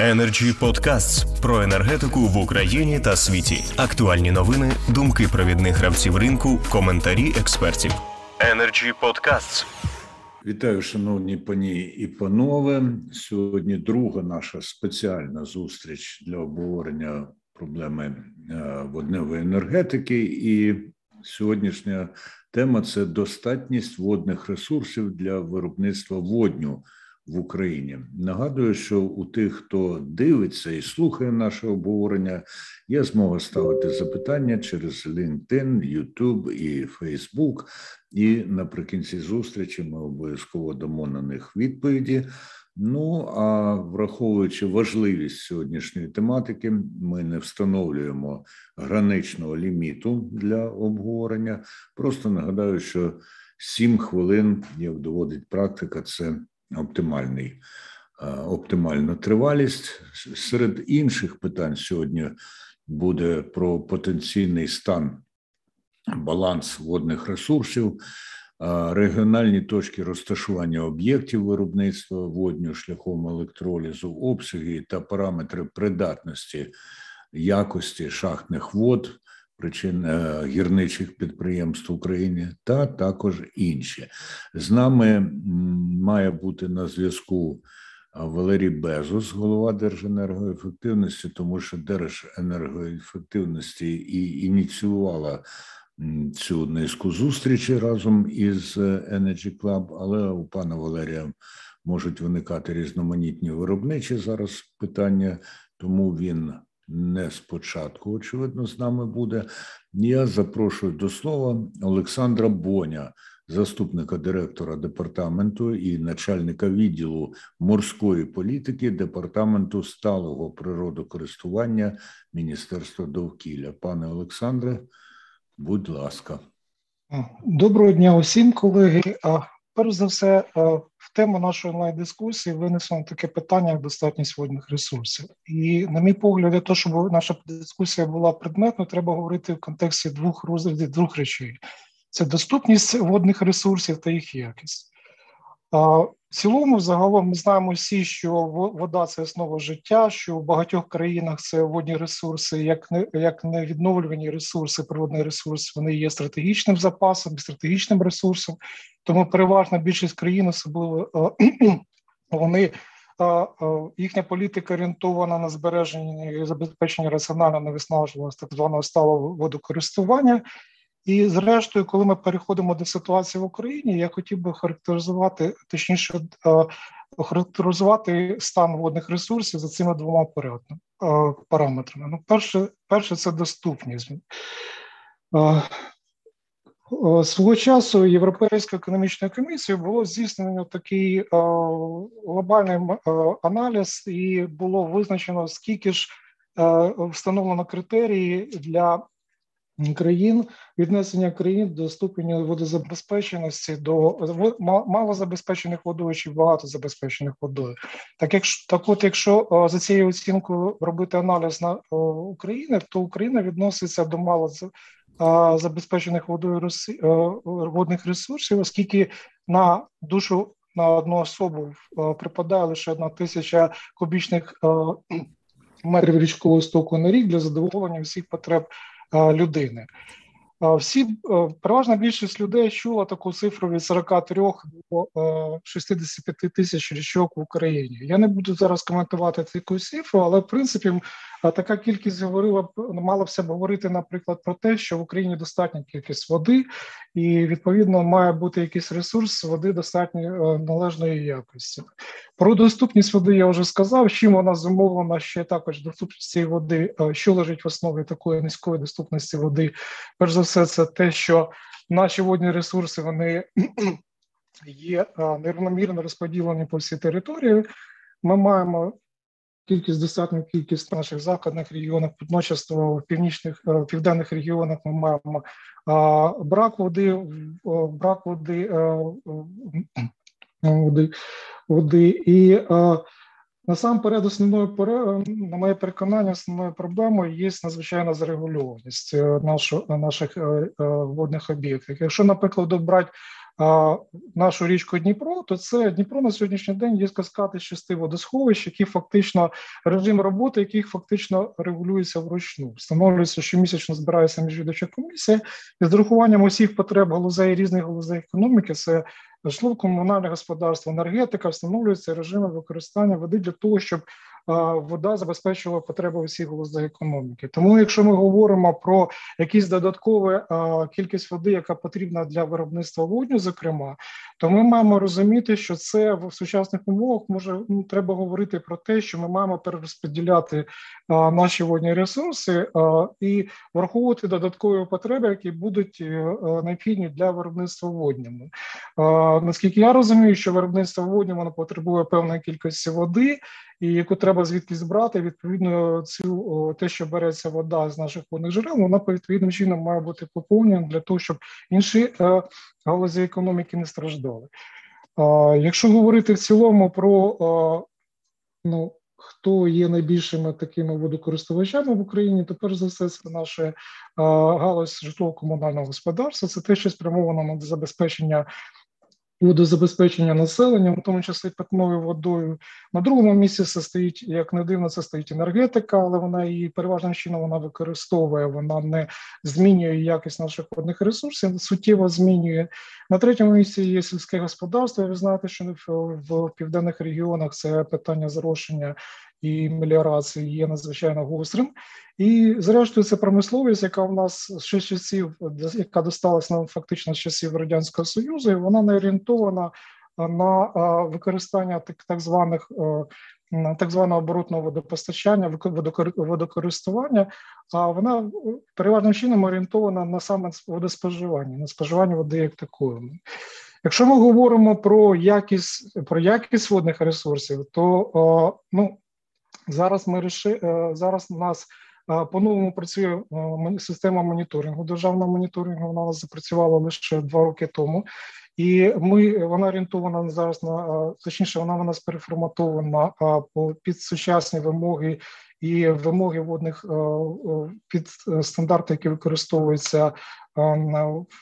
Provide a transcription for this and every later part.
Energy Podcasts про енергетику в Україні та світі. Актуальні новини, думки провідних гравців ринку, коментарі експертів. Energy Podcasts. Вітаю, шановні пані і панове. Сьогодні друга наша спеціальна зустріч для обговорення проблеми е, водневої енергетики. І сьогоднішня тема це достатність водних ресурсів для виробництва водню в Україні. Нагадую, що у тих, хто дивиться і слухає наше обговорення, є змога ставити запитання через LinkedIn, YouTube і Facebook. І наприкінці зустрічі ми обов'язково дамо на них відповіді. Ну а враховуючи важливість сьогоднішньої тематики, ми не встановлюємо граничного ліміту для обговорення. Просто нагадаю, що сім хвилин, як доводить практика, це оптимальний, е, оптимальна тривалість. Серед інших питань сьогодні буде про потенційний стан баланс водних ресурсів. Е, регіональні точки розташування об'єктів виробництва водню шляхом електролізу, обсяги та параметри придатності якості шахтних вод, причин е, гірничих підприємств України, та також інші. З нами має бути на зв'язку. Валерій Безус, голова Держенергоефективності, тому що Держенергоефективності і ініціювала цю низку зустрічі разом із Energy Club, але у пана Валерія можуть виникати різноманітні виробничі зараз питання, тому він не спочатку, очевидно, з нами буде. Я запрошую до слова Олександра Боня, заступника директора департаменту і начальника відділу морської політики департаменту сталого природокористування Міністерства довкілля. Пане Олександре, будь ласка. Доброго дня усім, колеги. Перш за все, в тему нашої онлайн-дискусії винесено таке питання, як достатність водних ресурсів. І, на мій погляд, для того, щоб наша дискусія була предметною, треба говорити в контексті двох розглядів, двох речей: це доступність водних ресурсів та їх якість. Цілому, загалом, ми знаємо всі, що вода це основа життя, що в багатьох країнах це водні ресурси, як не як невідновлювані ресурси, природний ресурс, вони є стратегічним запасом, стратегічним ресурсом. Тому переважна більшість країн, особливо вони їхня політика орієнтована на збереження і забезпечення раціонально невиснажуваності так званого сталого водокористування. І, зрештою, коли ми переходимо до ситуації в Україні, я хотів би характеризувати, точніше, характеризувати стан водних ресурсів за цими двома параметрами. Ну, перше, перше це доступність. Свого часу Європейською економічною комісією було здійснено такий глобальний аналіз, і було визначено, скільки ж встановлено критерії для країн віднесення країн до ступеню водозабезпеченості до малозабезпечених водою чи багатозабезпечених водою. Так якщо так, от якщо за цією оцінкою робити аналіз на України, то Україна відноситься до мало забезпечених водою водних ресурсів, оскільки на душу на одну особу припадає лише одна тисяча кубічних метрів річкового стоку на рік для задоволення всіх потреб людини. Всі переважна більшість людей чула таку цифру від 43 до 65 тисяч річок в Україні. Я не буду зараз коментувати таку цифру, але в принципі така кількість говорила б мала б себе говорити, наприклад, про те, що в Україні достатня кількість води, і відповідно має бути якийсь ресурс води достатньо належної якості. Про доступність води я вже сказав. Чим вона зумовлена ще також доступність цієї води, що лежить в основі такої низької доступності води. Перш за все, це те, що наші водні ресурси вони є нерівномірно розподілені по всій території. Ми маємо кількість достатню кількість наших заходних регіонах, водночас в північних південних регіонах ми маємо брак води, брак води води, води. і Насамперед, основною на моє переконання, основною проблемою є надзвичайна зарегульованість наших наших водних об'єктів. Якщо, наприклад, брати нашу річку Дніпро, то це Дніпро на сьогоднішній день є каскади шести водосховищ, які фактично режим роботи, яких фактично регулюється вручну. Встановлюється, що місячно збирається міжвідоча комісія і з урахуванням усіх потреб галузей різних галузей економіки. Це житлово комунальне господарство, енергетика встановлюються режими використання води для того, щоб вода забезпечувала потреби усіх галузей економіки. Тому, якщо ми говоримо про якісь додаткові кількість води, яка потрібна для виробництва водню, зокрема, то ми маємо розуміти, що це в сучасних умовах може ну, треба говорити про те, що ми маємо перерозподіляти наші водні ресурси і враховувати додаткові потреби, які будуть е, необхідні для виробництва воднього. Наскільки я розумію, що виробництво воно потребує певної кількості води і яку треба звідки збрати, відповідно, цю те, що береться вода з наших водних джерел, вона відповідним чином має бути поповнена для того, щоб інші е, галузі економіки не страждали. Якщо говорити в цілому про ну, хто є найбільшими такими водокористувачами в Україні, то перш за все це наша галузь житлово-комунального господарства, це те, що спрямовано на забезпечення водозабезпечення населення, в тому числі питною водою. На другому місці це стоїть, як не дивно, це стоїть енергетика, але вона її переважним чином вона використовує, вона не змінює якість наших водних ресурсів, суттєво змінює. На третьому місці є сільське господарство. Ви знаєте, що в південних регіонах це питання зрошення і меліорації є надзвичайно гострим. І, зрештою, це промисловість, яка в нас з часів, яка досталась нам фактично з часів радянського союзу, і вона не орієнтована на використання так, так званих. Так званого оборотного водопостачання, водокористування, а вона переважним чином орієнтована на саме водоспоживання, на споживання води як такої. Якщо ми говоримо про якість про якість водних ресурсів, то ну зараз ми реши, зараз у нас по-новому працює е, система моніторингу. Державного моніторингу вона у нас запрацювала лише два роки тому, і ми вона орієнтована зараз на точніше, вона у нас переформатована під сучасні вимоги. І вимоги водних е, під стандарти, які використовуються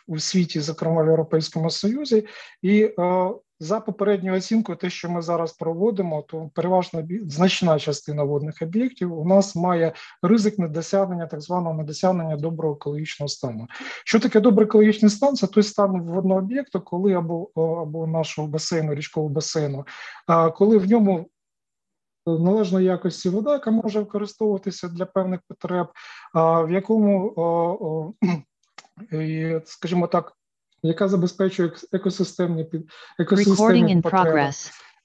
у світі, зокрема в Європейському Союзі, і за попередньою оцінкою, те, що ми зараз проводимо, то переважно значна частина водних об'єктів у нас має ризик недосягнення так званого недосягнення доброго екологічного стану. Що таке добрий екологічний стан? Це той стан водного об'єкту, коли або або нашого басейну, річкового басейну, коли в ньому належної якості вода, яка може використовуватися для певних потреб, в якому, скажімо так, яка забезпечує екосистемні під екосистемні потреби.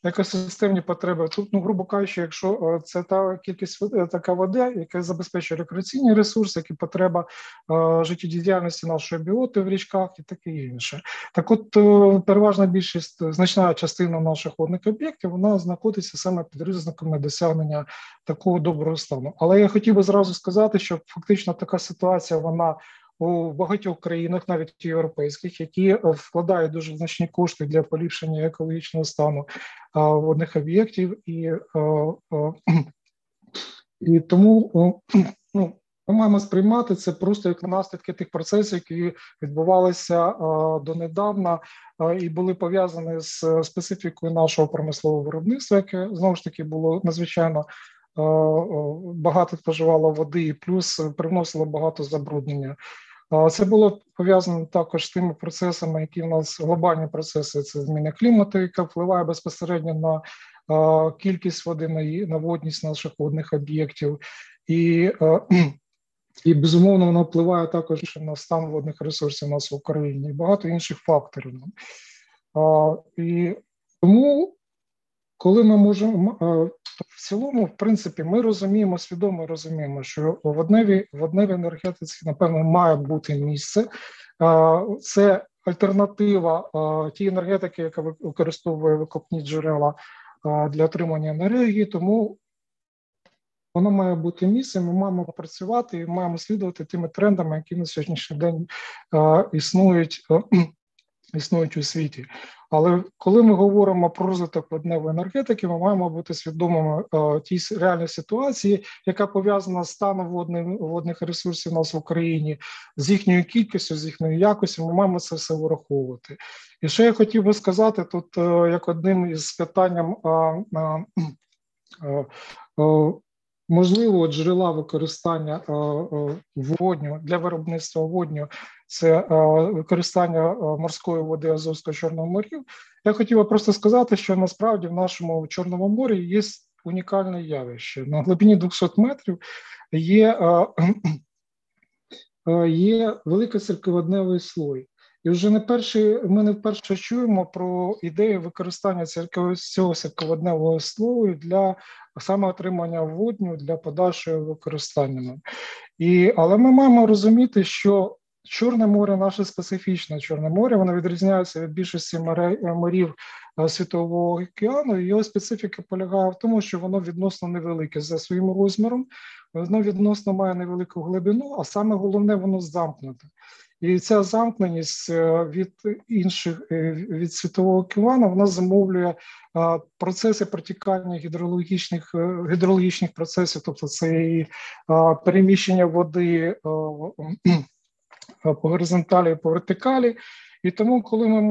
Екосистемні потреби тут, ну грубо кажучи, якщо е, це та кількість е, така вода, яка забезпечує рекреаційні ресурси, які потреба е, життєдіяльності нашої біоти в річках і таке інше. Так, от е, переважна більшість, значна частина наших водних об'єктів, вона знаходиться саме під ризиком досягнення такого доброго стану. Але я хотів би зразу сказати, що фактично така ситуація вона у багатьох країнах, навіть європейських, які е, вкладають дуже значні кошти для поліпшення екологічного стану водних об'єктів, і е, е, і тому ну, ми маємо сприймати це просто як наслідки тих процесів, які відбувалися донедавна і були пов'язані з специфікою нашого промислового виробництва, яке знову ж таки було надзвичайно. Багато споживало води, і плюс привносило багато забруднення. Це було пов'язано також з тими процесами, які в нас глобальні процеси це зміни клімату, яка впливає безпосередньо на кількість води на водність наших водних об'єктів, і і безумовно воно впливає також на стан водних ресурсів у нас в Україні і багато інших факторів. І тому, коли ми можемо в цілому, в принципі, ми розуміємо, свідомо розуміємо, що в водневій водневій енергетиці, напевно, має бути місце. Це альтернатива тій енергетики, яка використовує викопні джерела для отримання енергії, тому воно має бути місцем. Ми маємо працювати і маємо слідувати тими трендами, які на сьогоднішній день існують. Існують у світі. Але коли ми говоримо про розвиток водневої енергетики, ми маємо бути свідомими е, тій реальній ситуації, яка пов'язана з станом водних ресурсів у нас в Україні, з їхньою кількістю, з їхньою якостю. Ми маємо це все враховувати. І що я хотів би сказати тут, е, як одним із питанням можливого джерела використання водню для виробництва водню це використання морської води Азовського Чорного морів. Я хотів би просто сказати, що насправді в нашому Чорному морі є унікальне явище. На глибині 200 метрів є є великий сірководневий слой. І вже не перший, ми не вперше чуємо про ідею використання цього сірководневого слою для саме отримання водню для подальшого використання. І, Але ми маємо розуміти, що Чорне море наше специфічне Чорне море, воно відрізняється від більшості морів е, світового океану. Його специфіка полягає в тому, що воно відносно невелике за своїм розміром, воно відносно має невелику глибину, а саме головне, воно замкнуте. І ця замкненість е, від інших е, від світового океану вона замовлює процеси протікання гідрологічних гідрологічних процесів, тобто це і переміщення води по горизонталі і по вертикалі. І тому, коли ми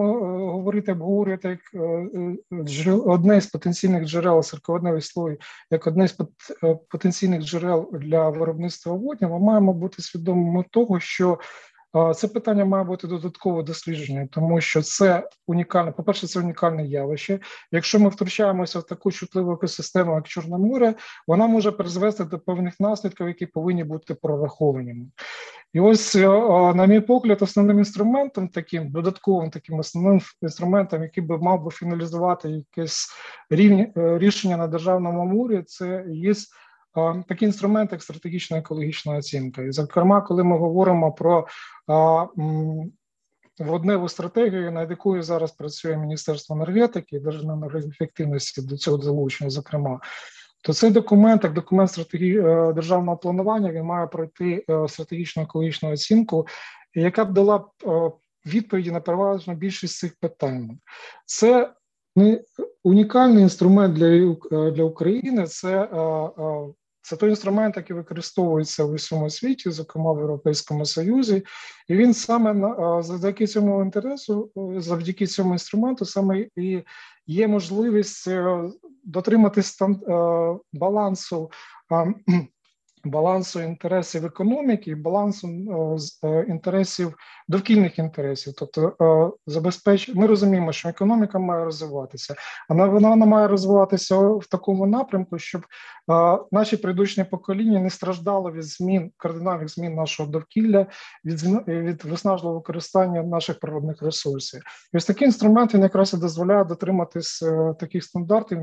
говорити, обговорювати як одне з потенційних джерел сирководневий слой, як одне з потенційних джерел для виробництва водня, ми маємо бути свідомими того, що це питання має бути додатково дослідження, тому що це унікальне. По перше, це унікальне явище. Якщо ми втручаємося в таку чутливу екосистему, як Чорне море, вона може призвести до певних наслідків, які повинні бути прорахованими. І ось, на мій погляд, основним інструментом, таким додатковим таким основним інструментом, який би мав би фіналізувати якесь рівні е, рішення на державному морі, це є такий інструмент, як стратегічна екологічна оцінка. І, зокрема, коли ми говоримо про водневу стратегію, над якою зараз працює Міністерство енергетики і Державної ефективності до цього залучення, зокрема. То цей документ, як документ стратегії е, державного планування, він має пройти е, стратегічну екологічну оцінку, яка б дала е, відповіді на переважно більшість цих питань. Це унікальний інструмент для для України. Це це той інструмент, який використовується в усьому світі, зокрема в Європейському Союзі, і він саме завдяки цьому інтересу, завдяки цьому інструменту, саме і є можливість е, дотримати е, балансу балансу інтересів економіки, балансу е, е, інтересів довкільних інтересів. Тобто е, забезпеч... ми розуміємо, що економіка має розвиватися, але вона має розвиватися в такому напрямку, щоб наші предыдущі покоління не страждало від змін кардинальних змін нашого довкілля, від від виснажливого використання наших природних ресурсів. І ось такий інструмент він якраз і дозволяє дотриматись таких стандартів,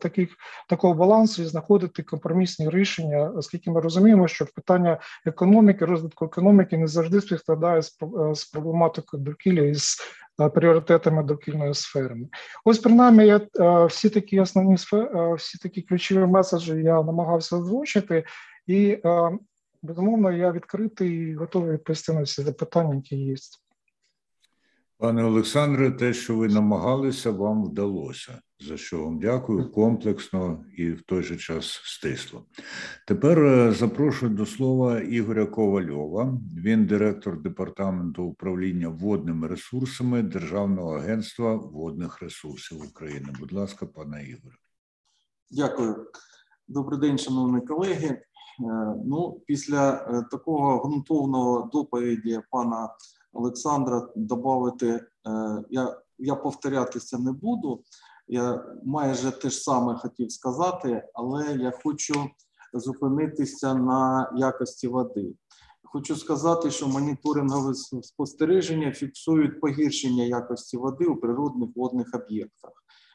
таких такого балансу і знаходити компромісні рішення, оскільки ми розуміємо, що питання економіки, розвитку економіки не завжди співпадає з, е, з проблематикою довкілля і з е, пріоритетами довкільної сфери. Ось принаймні, я е, всі такі основні всі такі ключові меседжі я намагався озвучити, і безумовно я відкритий і готовий відповісти на всі запитання, які є. Пане Олександре, те, що ви намагалися, вам вдалося. За що вам дякую комплексно і в той же час стисло. Тепер е, запрошую до слова Ігоря Ковальова. Він директор департаменту управління водними ресурсами Державного агентства водних ресурсів України. Будь ласка, пане Ігоре. Дякую, добрий день, шановні колеги. Е, ну, після е, такого ґрунтовного доповіді пана Олександра додати я я повторятися не буду. Я майже те ж саме хотів сказати, але я хочу зупинитися на якості води. Хочу сказати, що моніторингові спостереження фіксують погіршення якості води у природних водних об'єктах.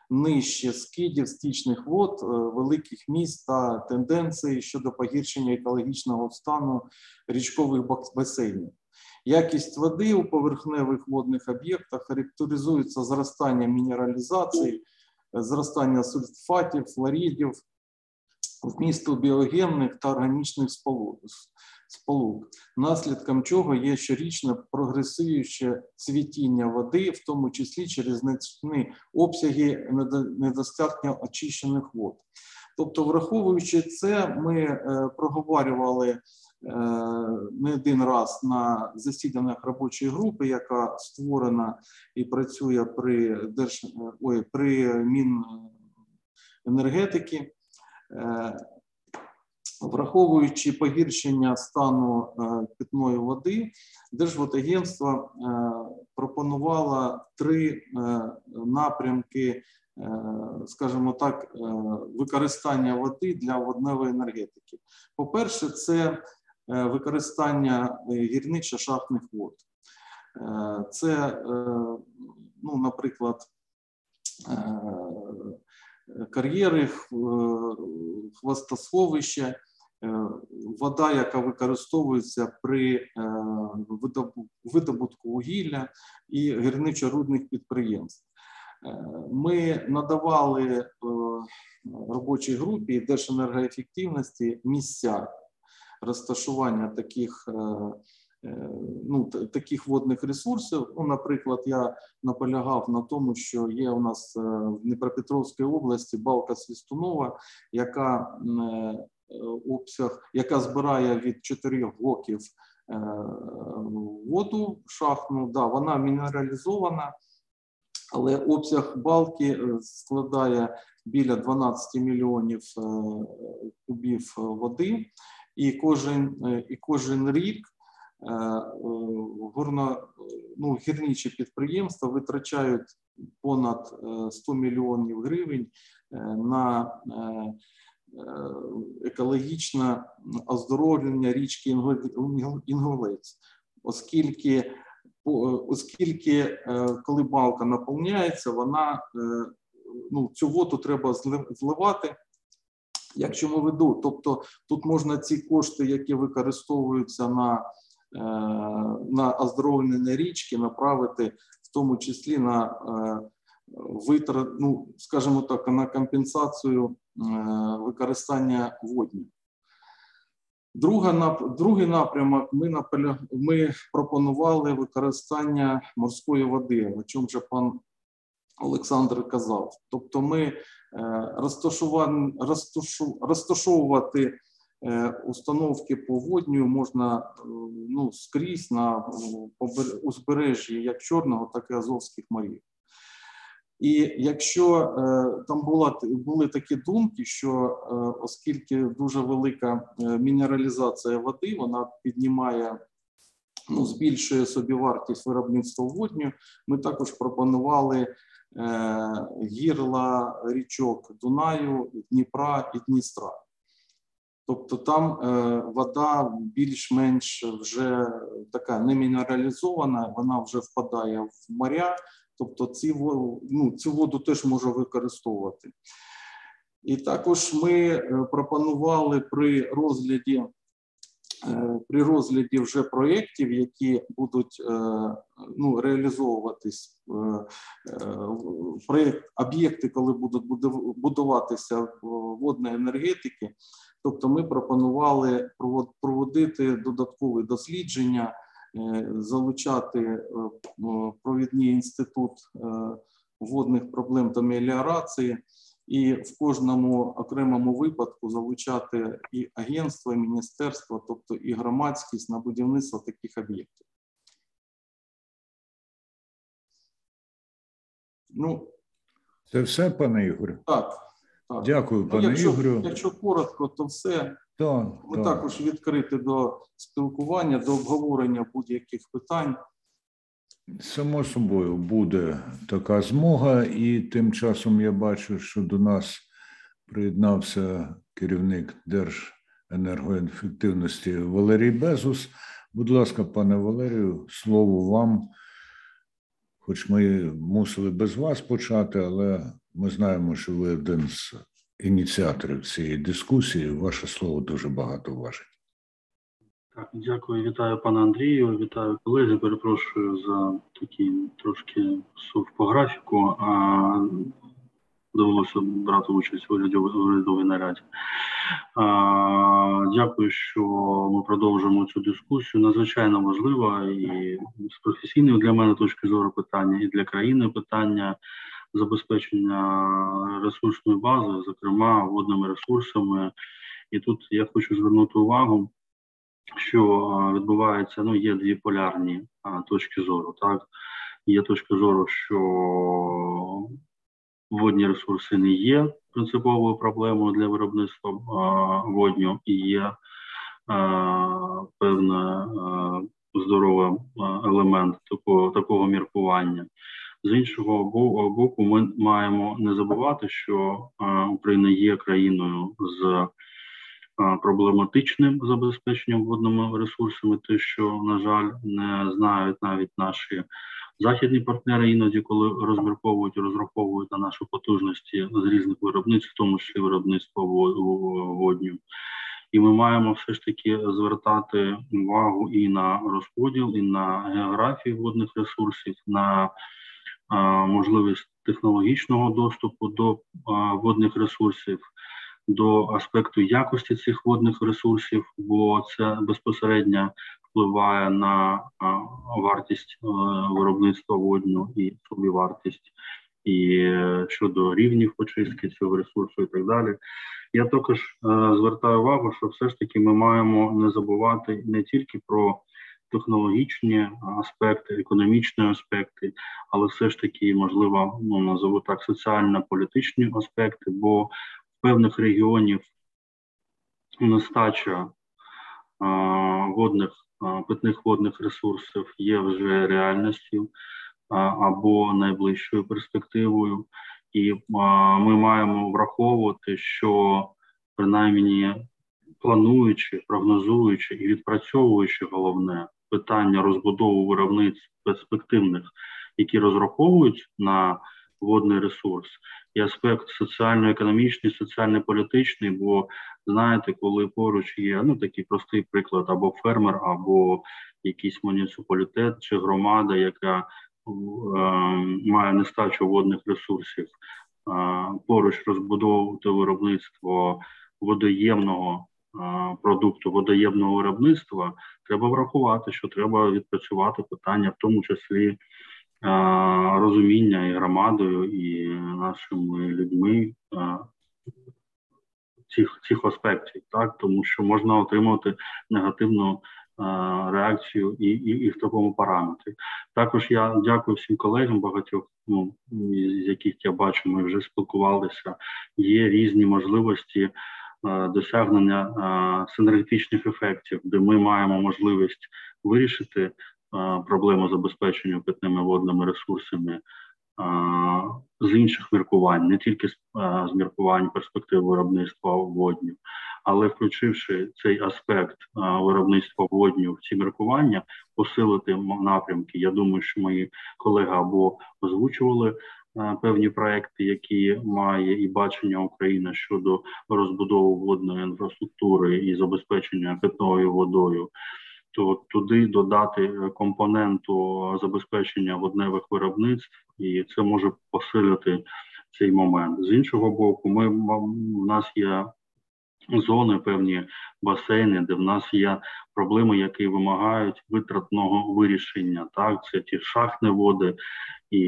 Нижче скидів стічних вод, е, великих міст та тенденції щодо погіршення екологічного стану річкових басейнів. Якість води у поверхневих водних об'єктах характеризується зростанням мінералізації, зростання сульфатів, флоридів, вмісту біогенних та органічних сполук, наслідком чого є щорічне прогресуюче цвітіння води, в тому числі через значні обсяги недостатньо очищених вод. Тобто, враховуючи це, ми е, проговорювали не один раз на засіданнях робочої групи, яка створена і працює при Держ... Ой, при Міненергетики. Е, враховуючи погіршення стану питної води, Держводагентство пропонувало три напрямки Е, скажімо так, е, використання води для водневої енергетики. По-перше, це е, використання гірничо-шахтних вод. Це, ну, наприклад, кар'єри, хвостосховища, вода, яка використовується при видобутку вугілля і гірничо-рудних підприємств. Ми надавали е, робочій групі Держенергоефективності місця розташування таких е, е, ну, таких водних ресурсів. Ну, Наприклад, я наполягав на тому, що є у нас в Дніпропетровській області балка Свістунова, яка обсяг, яка збирає від 4 років воду шахтну, да, вона мінералізована але обсяг балки е, складає біля 12 мільйонів е, кубів води, і кожен і кожен рік е, горно, ну, гірничі підприємства витрачають понад 100 мільйонів гривень на екологічне оздоровлення річки Інгулець, оскільки Е, оскільки е, коли балка наповняється, вона е, ну, цю воду треба зливати. Як чому веду? Тобто тут можна ці кошти, які використовуються на на оздоровлення річки, направити в тому числі на витрат, ну скажімо так, на компенсацію використання воднів. Друга другий напрямок. Ми наполяг, ми пропонували використання морської води, о чому вже пан Олександр казав. Тобто, ми е, розташовувати е, установки по водню можна е, ну, скрізь на узбережжі як Чорного, так і Азовських морів. І якщо е, там була були такі думки, що е, оскільки дуже велика е, мінералізація води, вона піднімає, ну збільшує собі вартість виробництва водню, ми також пропонували е, гірла річок Дунаю, Дніпра і Дністра. Тобто там е, вода більш-менш вже така не мінералізована, вона вже впадає в моря. Тобто ці, ну, цю воду теж може використовувати. І також ми е, пропонували при розгляді е, при розгляді вже проєктів, які будуть е, ну, реалізовуватись проєкт об'єкти, коли будуть будуватися водної енергетики. Тобто, ми пропонували проводити додаткові дослідження. Е, залучати е, провідний інститут е, водних проблем та меліорації, і в кожному окремому випадку залучати і агентство, і міністерство, тобто і громадськість на будівництво таких об'єктів. Ну, Це все, пане Ігорю? Так. так. Дякую, ну, пане ну, якщо, Ігорю. Якщо коротко, то все. Так, Ми так. також відкриті до спілкування, до обговорення будь-яких питань. Само собою буде така змога, і тим часом я бачу, що до нас приєднався керівник Держенергоефективності Валерій Безус. Будь ласка, пане Валерію, слово вам. Хоч ми мусили без вас почати, але ми знаємо, що ви один з ініціаторів цієї дискусії. Ваше слово дуже багато важить. Так, дякую, вітаю пана Андрію. Вітаю колеги. Перепрошую за такий трошки сув по графіку. А довелося брати участь у урядовій нараді. Дякую, що ми продовжуємо цю дискусію. Надзвичайно важлива і з професійної для мене точки зору питання, і для країни питання забезпечення ресурсної бази, зокрема водними ресурсами. І тут я хочу звернути увагу, що відбувається, ну є дві полярні точки зору. Так, є точка зору, що водні ресурси не є принциповою проблемою для виробництва водню і є певний здоровий елемент такого такого міркування. З іншого боку, ми маємо не забувати, що Україна є країною з проблематичним забезпеченням водними ресурсами, те, що на жаль не знають навіть наші західні партнери, іноді коли розмірковують, розраховують на наші потужності з різних виробництв, в тому числі виробництво водню. І ми маємо все ж таки звертати увагу і на розподіл, і на географію водних ресурсів, на можливість технологічного доступу до водних ресурсів, до аспекту якості цих водних ресурсів, бо це безпосередньо впливає на вартість виробництва водню і собівартість, і е, щодо рівнів очистки цього ресурсу, і так далі. Я також е, звертаю увагу, що все ж таки ми маємо не забувати не тільки про технологічні аспекти, економічні аспекти, але все ж таки, можливо, ну назову так, соціально-політичні аспекти, бо певних регіонів нестача водних питних водних ресурсів є вже реальністю або найближчою перспективою, і ми маємо враховувати, що принаймні плануючи, прогнозуючи і відпрацьовуючи головне питання розбудови виробництв перспективних, які розраховують на водний ресурс, і аспект соціально-економічний, соціально-політичний. Бо знаєте, коли поруч є ну такий простий приклад, або фермер, або якийсь муніципалітет чи громада, яка е, має нестачу водних ресурсів, е, поруч розбудовувати виробництво водоємного е, продукту, водоємного виробництва, треба врахувати, що треба відпрацювати питання, в тому числі розуміння і громадою, і нашими людьми цих цих аспектів, так тому що можна отримати негативну реакцію і, і і, в такому параметрі. Також я дякую всім колегам, багатьох ну з яких я бачу, ми вже спілкувалися. Є різні можливості. Досягнення синергетичних ефектів, де ми маємо можливість вирішити проблему забезпечення питними водними ресурсами з інших міркувань, не тільки з міркувань перспектив виробництва водню, але включивши цей аспект виробництва водню в ці міркування, посилити напрямки. Я думаю, що мої колеги або озвучували. Певні проекти, які має і бачення України щодо розбудови водної інфраструктури і забезпечення питною водою, то туди додати е, компоненту забезпечення водневих виробництв, і це може посилити цей момент. З іншого боку, ми в нас є зони, певні басейни, де в нас є проблеми, які вимагають витратного вирішення. Так, це ті шахтні води і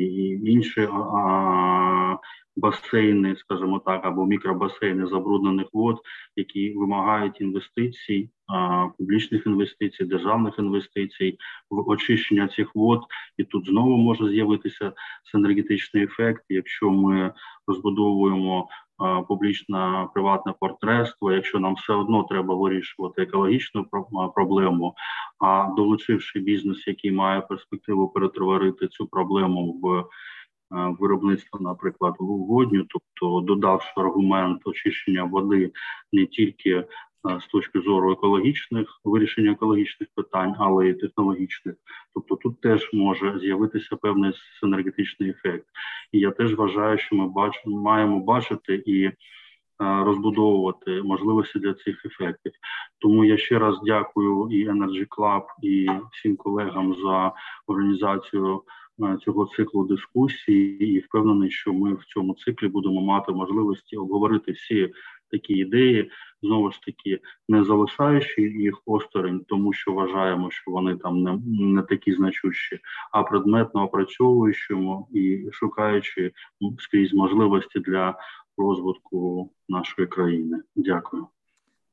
інші а, басейни, скажімо так, або мікробасейни забруднених вод, які вимагають інвестицій, публічних інвестицій, державних інвестицій в очищення цих вод, і тут знову може з'явитися синергетичний ефект, якщо ми розбудовуємо. Публічне приватне партнерство, якщо нам все одно треба вирішувати екологічну проблему, а долучивши бізнес, який має перспективу перетворити цю проблему в виробництва, наприклад, водню, тобто додавши аргумент очищення води не тільки е, з точки зору екологічних вирішення екологічних питань, але й технологічних. Тобто тут теж може з'явитися певний синергетичний ефект. І я теж вважаю, що ми бачимо, маємо бачити і е, розбудовувати можливості для цих ефектів. Тому я ще раз дякую і Energy Club, і всім колегам за організацію цього циклу дискусії, і впевнений, що ми в цьому циклі будемо мати можливості обговорити всі такі ідеї, знову ж таки, не залишаючи їх осторонь, тому що вважаємо, що вони там не, не такі значущі, а предметно опрацьовуючимо і шукаючи скрізь можливості для розвитку нашої країни. Дякую.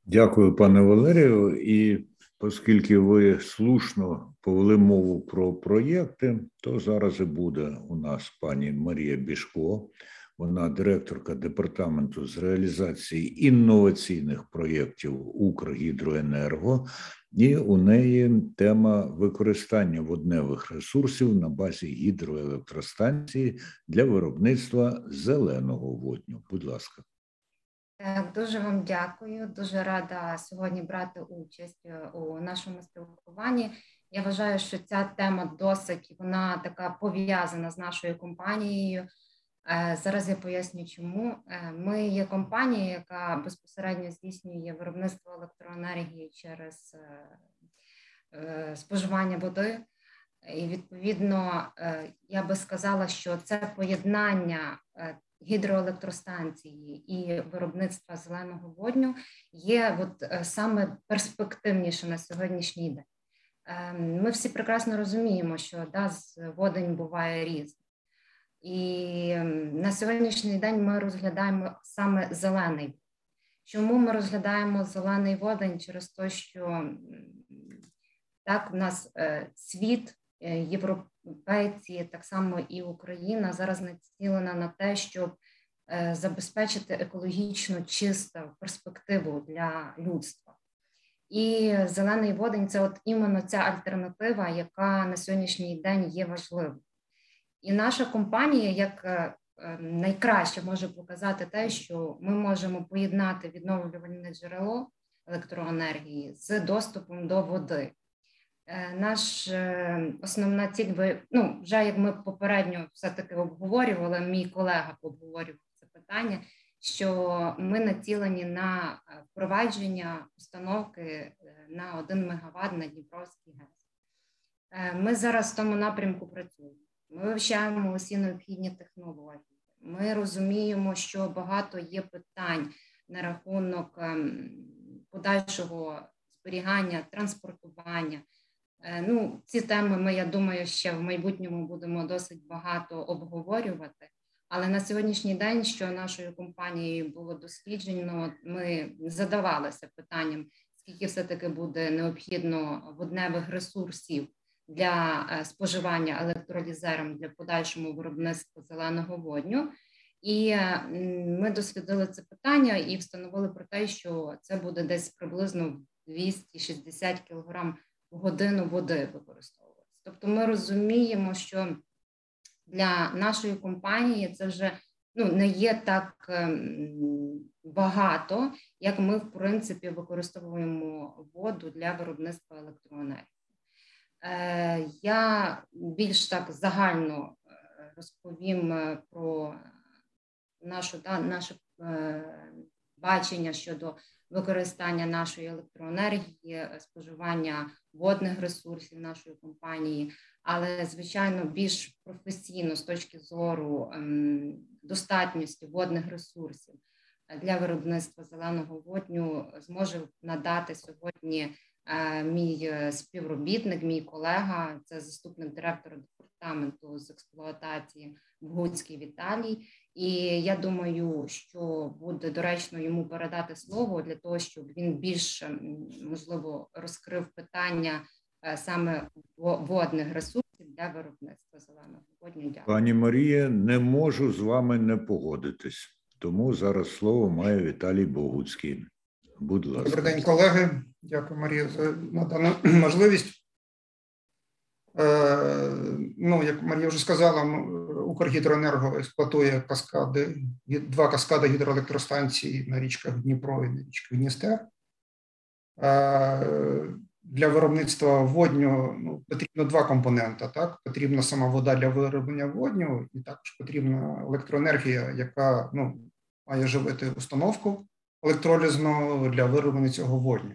Дякую, пане Валерію. І оскільки ви слушно повели мову про проєкти, то зараз і буде у нас пані Марія Бішко. Вона директорка департаменту з реалізації інноваційних проєктів Укргідроенерго, і у неї тема використання водневих ресурсів на базі гідроелектростанції для виробництва зеленого водню. Будь ласка. Так, дуже вам дякую. Дуже рада сьогодні брати участь е, у нашому спілкуванні. Я вважаю, що ця тема досить вона така пов'язана з нашою компанією. Е, зараз я поясню, чому е, ми є компанія, яка безпосередньо здійснює виробництво електроенергії через споживання води. І відповідно, я би сказала, що це поєднання гідроелектростанції і виробництва зеленого водню є от е, саме перспективніше на сьогоднішній день. Ем, ми всі прекрасно розуміємо, що да, водень буває різний. І ем, на сьогоднішній день ми розглядаємо саме зелений. Чому ми розглядаємо зелений водень? Через те, що так у нас е, світ, європейці, так само і Україна зараз націлена на те, щоб е, забезпечити екологічно чисту перспективу для людства. І зелений водень це от іменно ця альтернатива, яка на сьогоднішній день є важливою. І наша компанія, як е, е, найкраще може показати те, що ми можемо поєднати відновлювальне джерело електроенергії з доступом до води. Е, наш е, основна ціль, ви ну вже як ми попередньо все таки обговорювали, мій колега обговорював це питання. Що ми націлені на е, впровадження установки на 1 МВт на Дніпровський ГЕС. Ми зараз в тому напрямку працюємо. Ми вивчаємо усі необхідні технології. Ми розуміємо, що багато є питань на рахунок ем, подальшого зберігання, транспортування. Е, ну, ці теми ми, я думаю, ще в майбутньому будемо досить багато обговорювати. Але на сьогоднішній день, що нашою компанією було досліджено, ми задавалися питанням, скільки все-таки буде необхідно водневих ресурсів для е, споживання електролізером для подальшому виробництва зеленого водню. І е, ми дослідили це питання і встановили про те, що це буде десь приблизно 260 кілограм годину води використовуватися. Тобто, ми розуміємо, що для нашої компанії це вже ну, не є так ем, багато, як ми, в принципі, використовуємо воду для виробництва електроенергії. Е, я більш так загально е, розповім е, про нашу, да, наше бачення щодо використання нашої електроенергії, е, споживання водних ресурсів нашої компанії, але звичайно більш професійно з точки зору достатньості достатності водних ресурсів для виробництва зеленого водню зможе надати сьогодні. Е, мій е, співробітник, мій колега, це заступник директора департаменту з експлуатації Бгуцький Віталій, і я думаю, що буде доречно йому передати слово для того, щоб він більш можливо розкрив питання е, саме водних ресурсів для виробництва зеленого водню. Дякую. Пані Марія, не можу з вами не погодитись, тому зараз слово має Віталій Богуцький. Будь ласка. Добрий день, колеги. Дякую, Марія, за надану можливість. Е, ну, як Марія вже сказала, Укргідроенерго експлуатує каскади, два каскади гідроелектростанції на річках Дніпро і на річках Дністер. Е, для виробництва водню ну, потрібно два компоненти. Так? Потрібна сама вода для вироблення водню, і також потрібна електроенергія, яка ну, має живити установку електролізну для вироблення цього водню.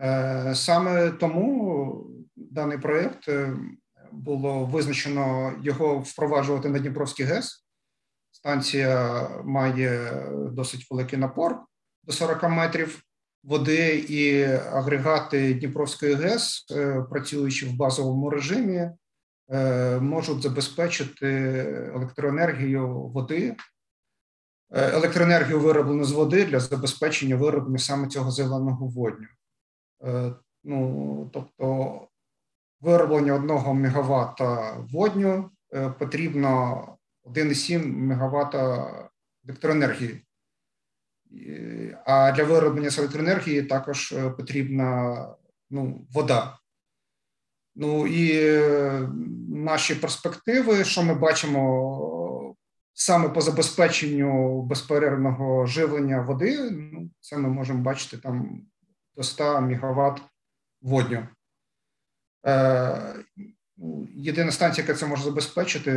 Е, саме тому даний проєкт було визначено його впроваджувати на Дніпровський ГЕС. Станція має досить великий напор до 40 метрів води, і агрегати Дніпровської ГЕС, е, працюючи в базовому режимі, е, можуть забезпечити електроенергію води, електроенергію вироблену з води для забезпечення вироблення саме цього зеленого водню. Ну, тобто вироблення 1 МВт водню потрібно 1,7 МВт електроенергії. А для вироблення електроенергії також е, потрібна ну, вода. Ну і е, наші перспективи, що ми бачимо саме по забезпеченню безперервного живлення води, ну, це ми можемо бачити там до 100 МВт водню. Е, єдина станція, яка це може забезпечити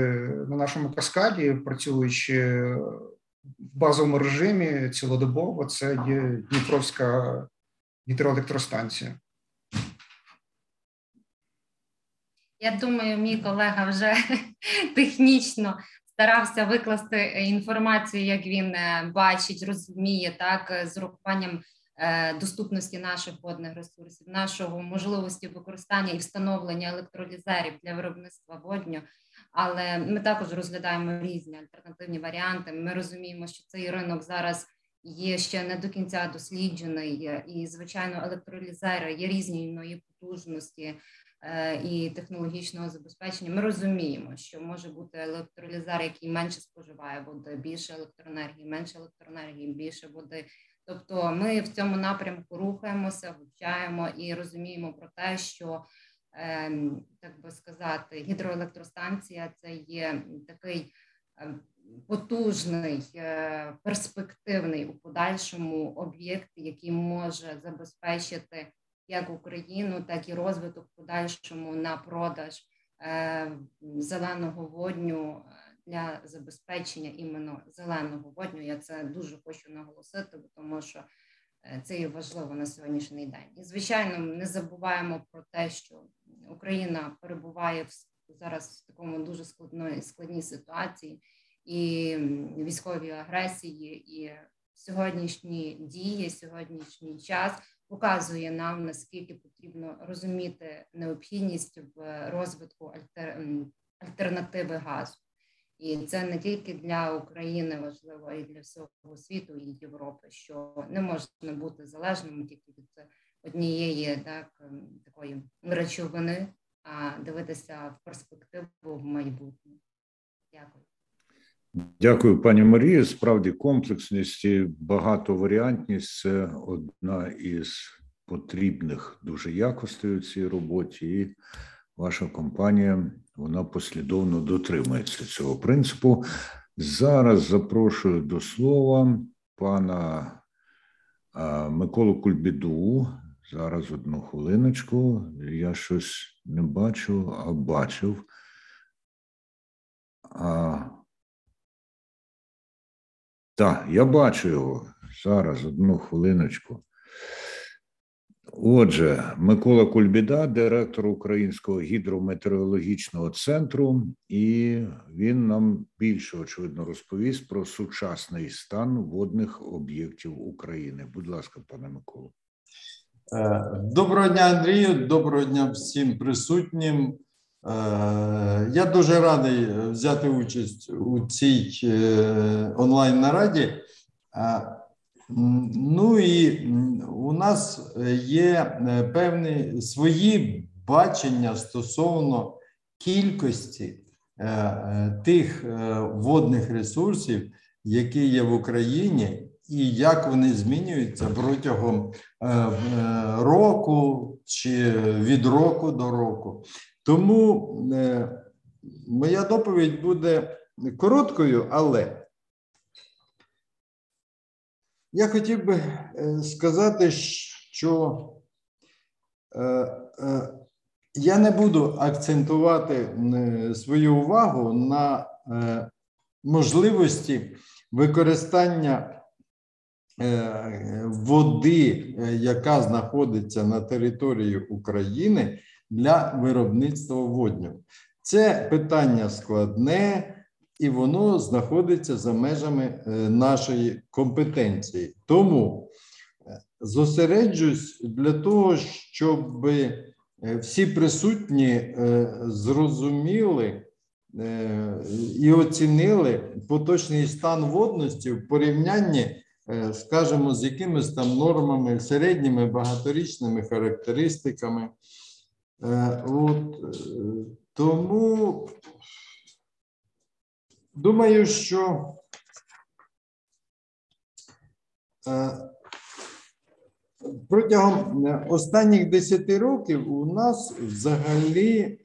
на нашому каскаді, працюючи в базовому режимі цілодобово, це є Дніпровська гідроелектростанція. Я думаю, мій колега вже технічно старався викласти інформацію, як він е, бачить, розуміє так з урахуванням Е, доступності наших водних ресурсів, нашого можливості використання і встановлення електролізерів для виробництва водню. Але ми також розглядаємо різні альтернативні варіанти. Ми розуміємо, що цей ринок зараз є ще не до кінця досліджений, і звичайно, електролізери є різної потужності. Е, і технологічного забезпечення ми розуміємо, що може бути електролізер, який менше споживає води, більше електроенергії, менше електроенергії, більше води, Тобто ми в цьому напрямку рухаємося, вивчаємо і розуміємо про те, що ем, так би сказати, гідроелектростанція це є такий ем, потужний, е, перспективний у подальшому об'єкт, який може забезпечити як Україну, так і розвиток подальшому на продаж е, зеленого водню для забезпечення іменно зеленого водню. Я це дуже хочу наголосити, тому що е, це є важливо на сьогоднішній день. І звичайно, не забуваємо про те, що Україна перебуває в зараз в такому дуже складної складній ситуації і військовій агресії, і сьогоднішні дії, сьогоднішній час показує нам наскільки потрібно розуміти необхідність в розвитку альтернативи газу. І це не тільки для України важливо, й для всього світу і Європи, що не можна бути залежним тільки від однієї так ем, такої речовини, а дивитися в перспективу в майбутнє. Дякую. Дякую, пані Марії. Справді комплексність і багатоваріантність це одна із потрібних дуже якостей у цій роботі. І ваша компанія вона послідовно дотримується цього принципу. Зараз запрошую до слова пана Миколу Кульбіду. Зараз одну хвилиночку. Я щось не бачу, а бачив. А... Так, я бачу його. Зараз одну хвилиночку. Отже, Микола Кульбіда, директор Українського гідрометеорологічного центру, і він нам більше очевидно розповість про сучасний стан водних об'єктів України. Будь ласка, пане Миколо. Е, доброго дня, Андрію. Доброго дня всім присутнім. Е, я дуже радий взяти участь у цій е, онлайн нараді. Ну і у нас є е, певні свої бачення стосовно кількості е, е, тих водних ресурсів, які є в Україні, і як вони змінюються протягом року чи від року до року. Тому моя доповідь буде короткою, але я хотів би е, сказати, що е, е, я не буду акцентувати свою увагу на можливості використання води, яка знаходиться на території України для виробництва водню. Це питання складне і воно знаходиться за межами е, нашої компетенції. Тому е, зосереджусь для того, щоб всі присутні зрозуміли і оцінили поточний стан водності в порівнянні Е, скажімо, з якимись там нормами, середніми багаторічними характеристиками. Е, от, е, Тому думаю, що протягом останніх 10 років у нас взагалі,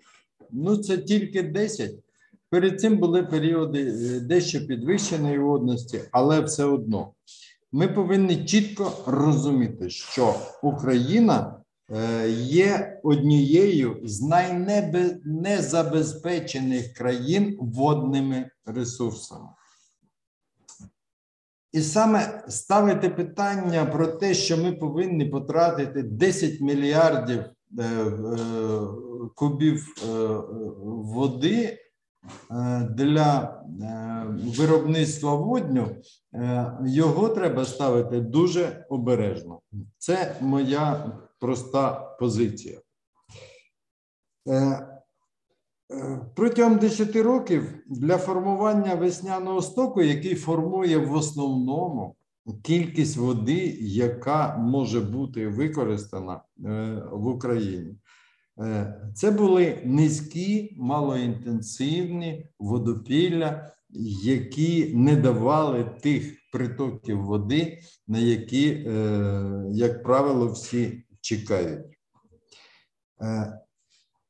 ну це тільки 10. Перед цим були періоди дещо підвищеної водності, але все одно ми повинні чітко розуміти, що Україна е, є однією з найнезабезпечених країн водними ресурсами. І саме ставити питання про те, що ми повинні потратити 10 мільярдів е, е, кубів води Е, для е, виробництва водню, е, його треба ставити дуже обережно. Це моя проста позиція. Протягом 10 років для формування весняного стоку, який формує в основному кількість води, яка може бути використана в Україні. Е, це були низькі, малоінтенсивні водопілля, які не давали тих притоків води, на які, е, як правило, всі чекають. Е,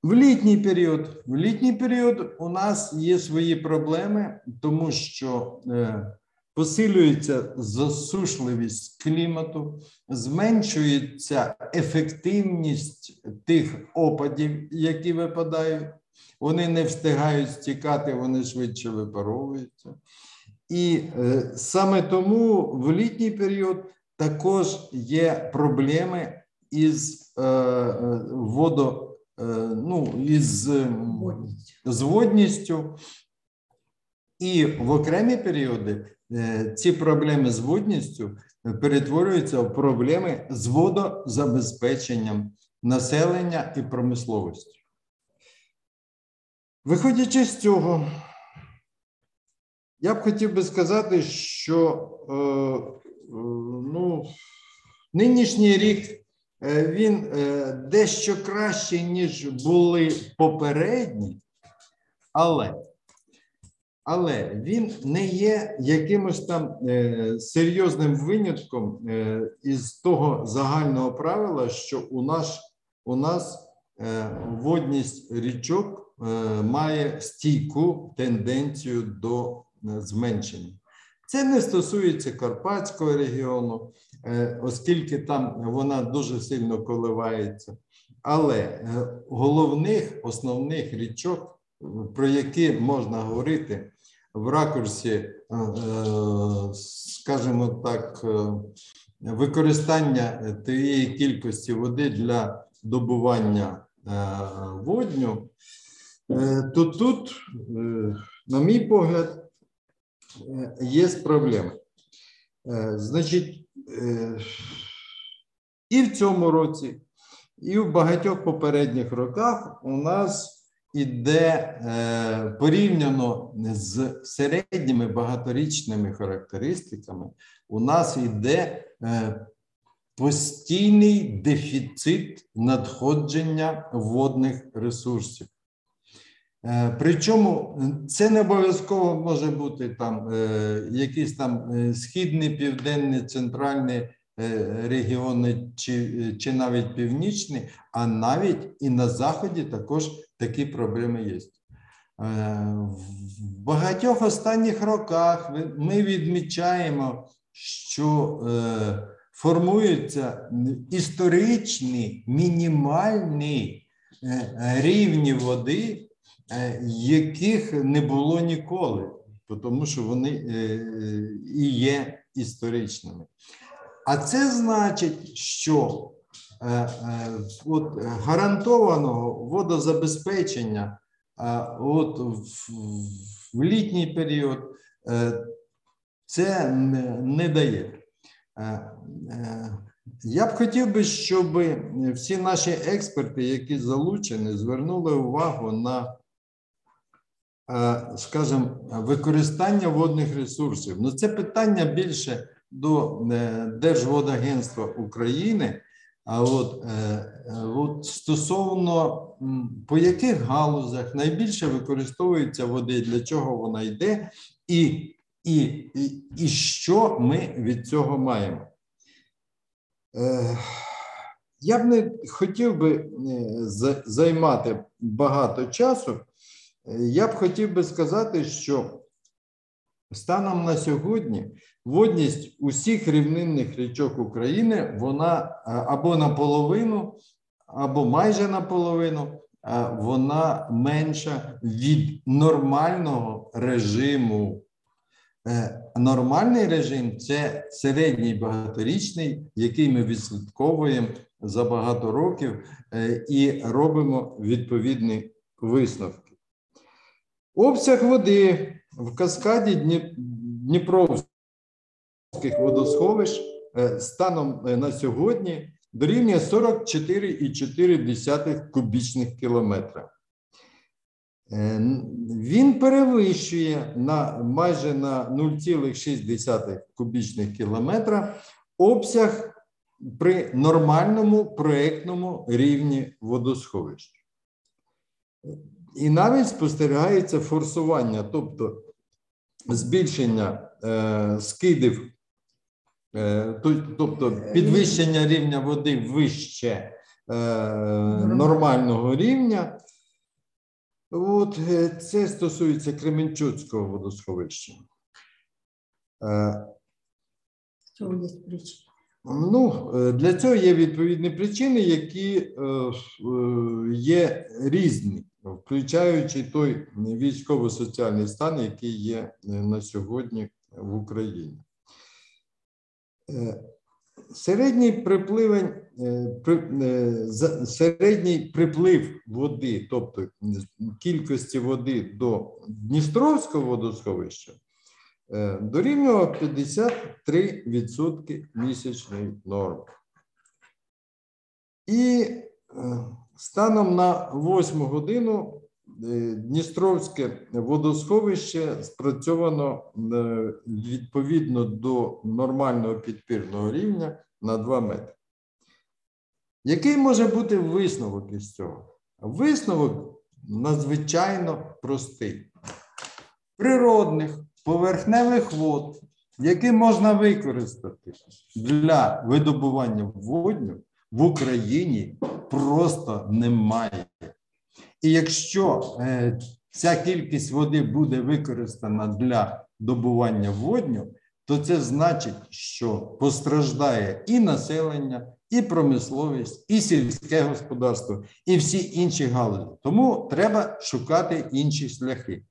в літній період в літній період у нас є свої проблеми, тому що посилюється засушливість клімату, зменшується ефективність тих опадів, які випадають. Вони не встигають стікати, вони швидше випаровуються. І е, саме тому в літній період також є проблеми із е, е водо, е, ну, із е, з. І в окремі періоди Е, ці проблеми з водністю перетворюються в проблеми з водозабезпеченням населення і промисловості. Виходячи з цього, я б хотів би сказати, що е, е ну, нинішній рік він е, дещо кращий, ніж були попередні, але але він не є якимось там е, серйозним винятком е, із того загального правила, що у нас у нас е, водність річок е, має стійку тенденцію до е, зменшення. Це не стосується Карпатського регіону, е, оскільки там вона дуже сильно коливається. Але е, головних основних річок про які можна говорити в ракурсі, е, е, скажімо так, е, використання тієї кількості води для добування водню, то тут, на мій погляд, є проблеми. Значить, і в цьому році, і в багатьох попередніх роках у нас іде е, порівняно з середніми багаторічними характеристиками, у нас йде е, постійний дефіцит надходження водних ресурсів. Е, причому це не обов'язково може бути там якийсь там східний, південний, центральний регіони чи, чи навіть північний, а навіть і на заході також такі проблеми є. Е, в багатьох останніх роках ми відмічаємо, що е, формуються історичні мінімальні е, рівні води, яких не було ніколи, тому що вони і є історичними. А це значить, що от, гарантованого водозабезпечення от, в, літній період це не дає. Я б хотів би, щоб всі наші експерти, які залучені, звернули увагу на, скажімо, використання водних ресурсів. Ну, це питання більше до е, Держводагентства України. А от, е, от стосовно по яких галузях найбільше використовується води, для чого вона йде, і, і, і, і що ми від цього маємо. Е, я б не хотів би займати багато часу. Я б хотів би сказати, що станом на сьогодні водність усіх рівнинних річок України вона е, або наполовину, або майже наполовину, вона менша від нормального режиму. Е, нормальний режим це середній багаторічний, який ми відслідковуємо за багато років е, і робимо відповідні висновки. Обсяг води в каскаді Дніпровського водосховищ е, станом е, на сьогодні дорівнює 44,4 кубічних кілометра. Е, він перевищує на майже на 0,6 кубічних кілометра обсяг при нормальному проєктному рівні водосховищ. І навіть спостерігається форсування, тобто збільшення е, скидів Е, тобто підвищення рівня води вище е, нормального рівня. От е, Це стосується Кременчуцького водосховища. Чому є причини? Ну, Для цього є відповідні причини, які є різні, включаючи той військово-соціальний стан, який є на сьогодні в Україні. Е, середній припливень, е, е, середній приплив води, тобто кількості води до Дністровського водосховища, дорівнював 53% місячної норми. І станом на 8 годину Е, Дністровське водосховище спрацьовано е, відповідно до нормального підпірного рівня на 2 метри. Який може бути висновок із цього? Висновок надзвичайно простий. Природних поверхневих вод, які можна використати для видобування водню, в Україні просто немає. І якщо е, ця кількість води буде використана для добування водню, то це значить, що постраждає і населення, і промисловість, і сільське господарство, і всі інші галузі. Тому треба шукати інші шляхи.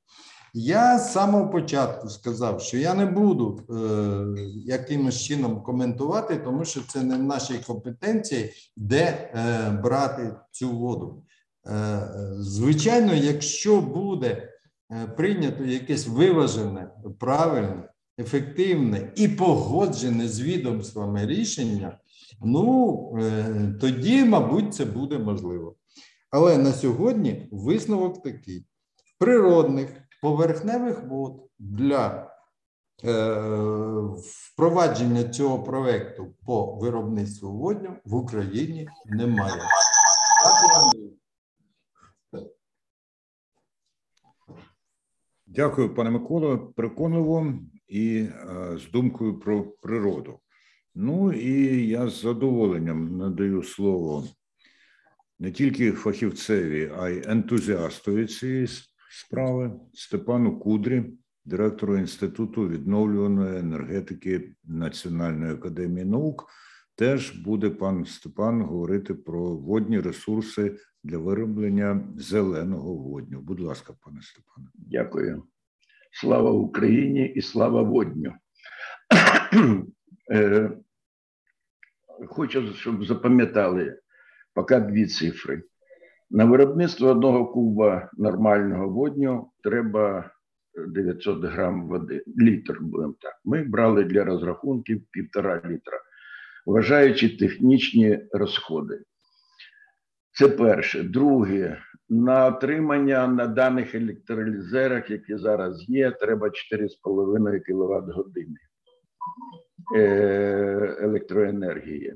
Я з самого початку сказав, що я не буду е, якимось чином коментувати, тому що це не в нашій компетенції, де е, брати цю воду. Е, звичайно, якщо буде е, прийнято якесь виважене, правильне, ефективне і погоджене з відомствами рішення, ну е, тоді, мабуть, це буде можливо. Але на сьогодні висновок такий: природних поверхневих вод для впровадження цього проекту по виробництву водню в Україні немає. Дякую, пане Миколо. Переконливо і е, з думкою про природу. Ну і я з задоволенням надаю слово не тільки фахівцеві, а й ентузіастові цієї справи Степану Кудрі, директору Інституту відновлюваної енергетики Національної академії наук. Теж буде пан Степан говорити про водні ресурси для вироблення зеленого водню. Будь ласка, пане Степане. Дякую. Слава Україні і слава водню. Е, хочу, щоб запам'ятали поки дві цифри. На виробництво одного куба нормального водню треба 900 грам води, літр, будемо так. Ми брали для розрахунків півтора літра, вважаючи технічні розходи. Це перше. Друге, на отримання на даних електролізерах, які зараз є, треба 4,5 кВт години е, електроенергії.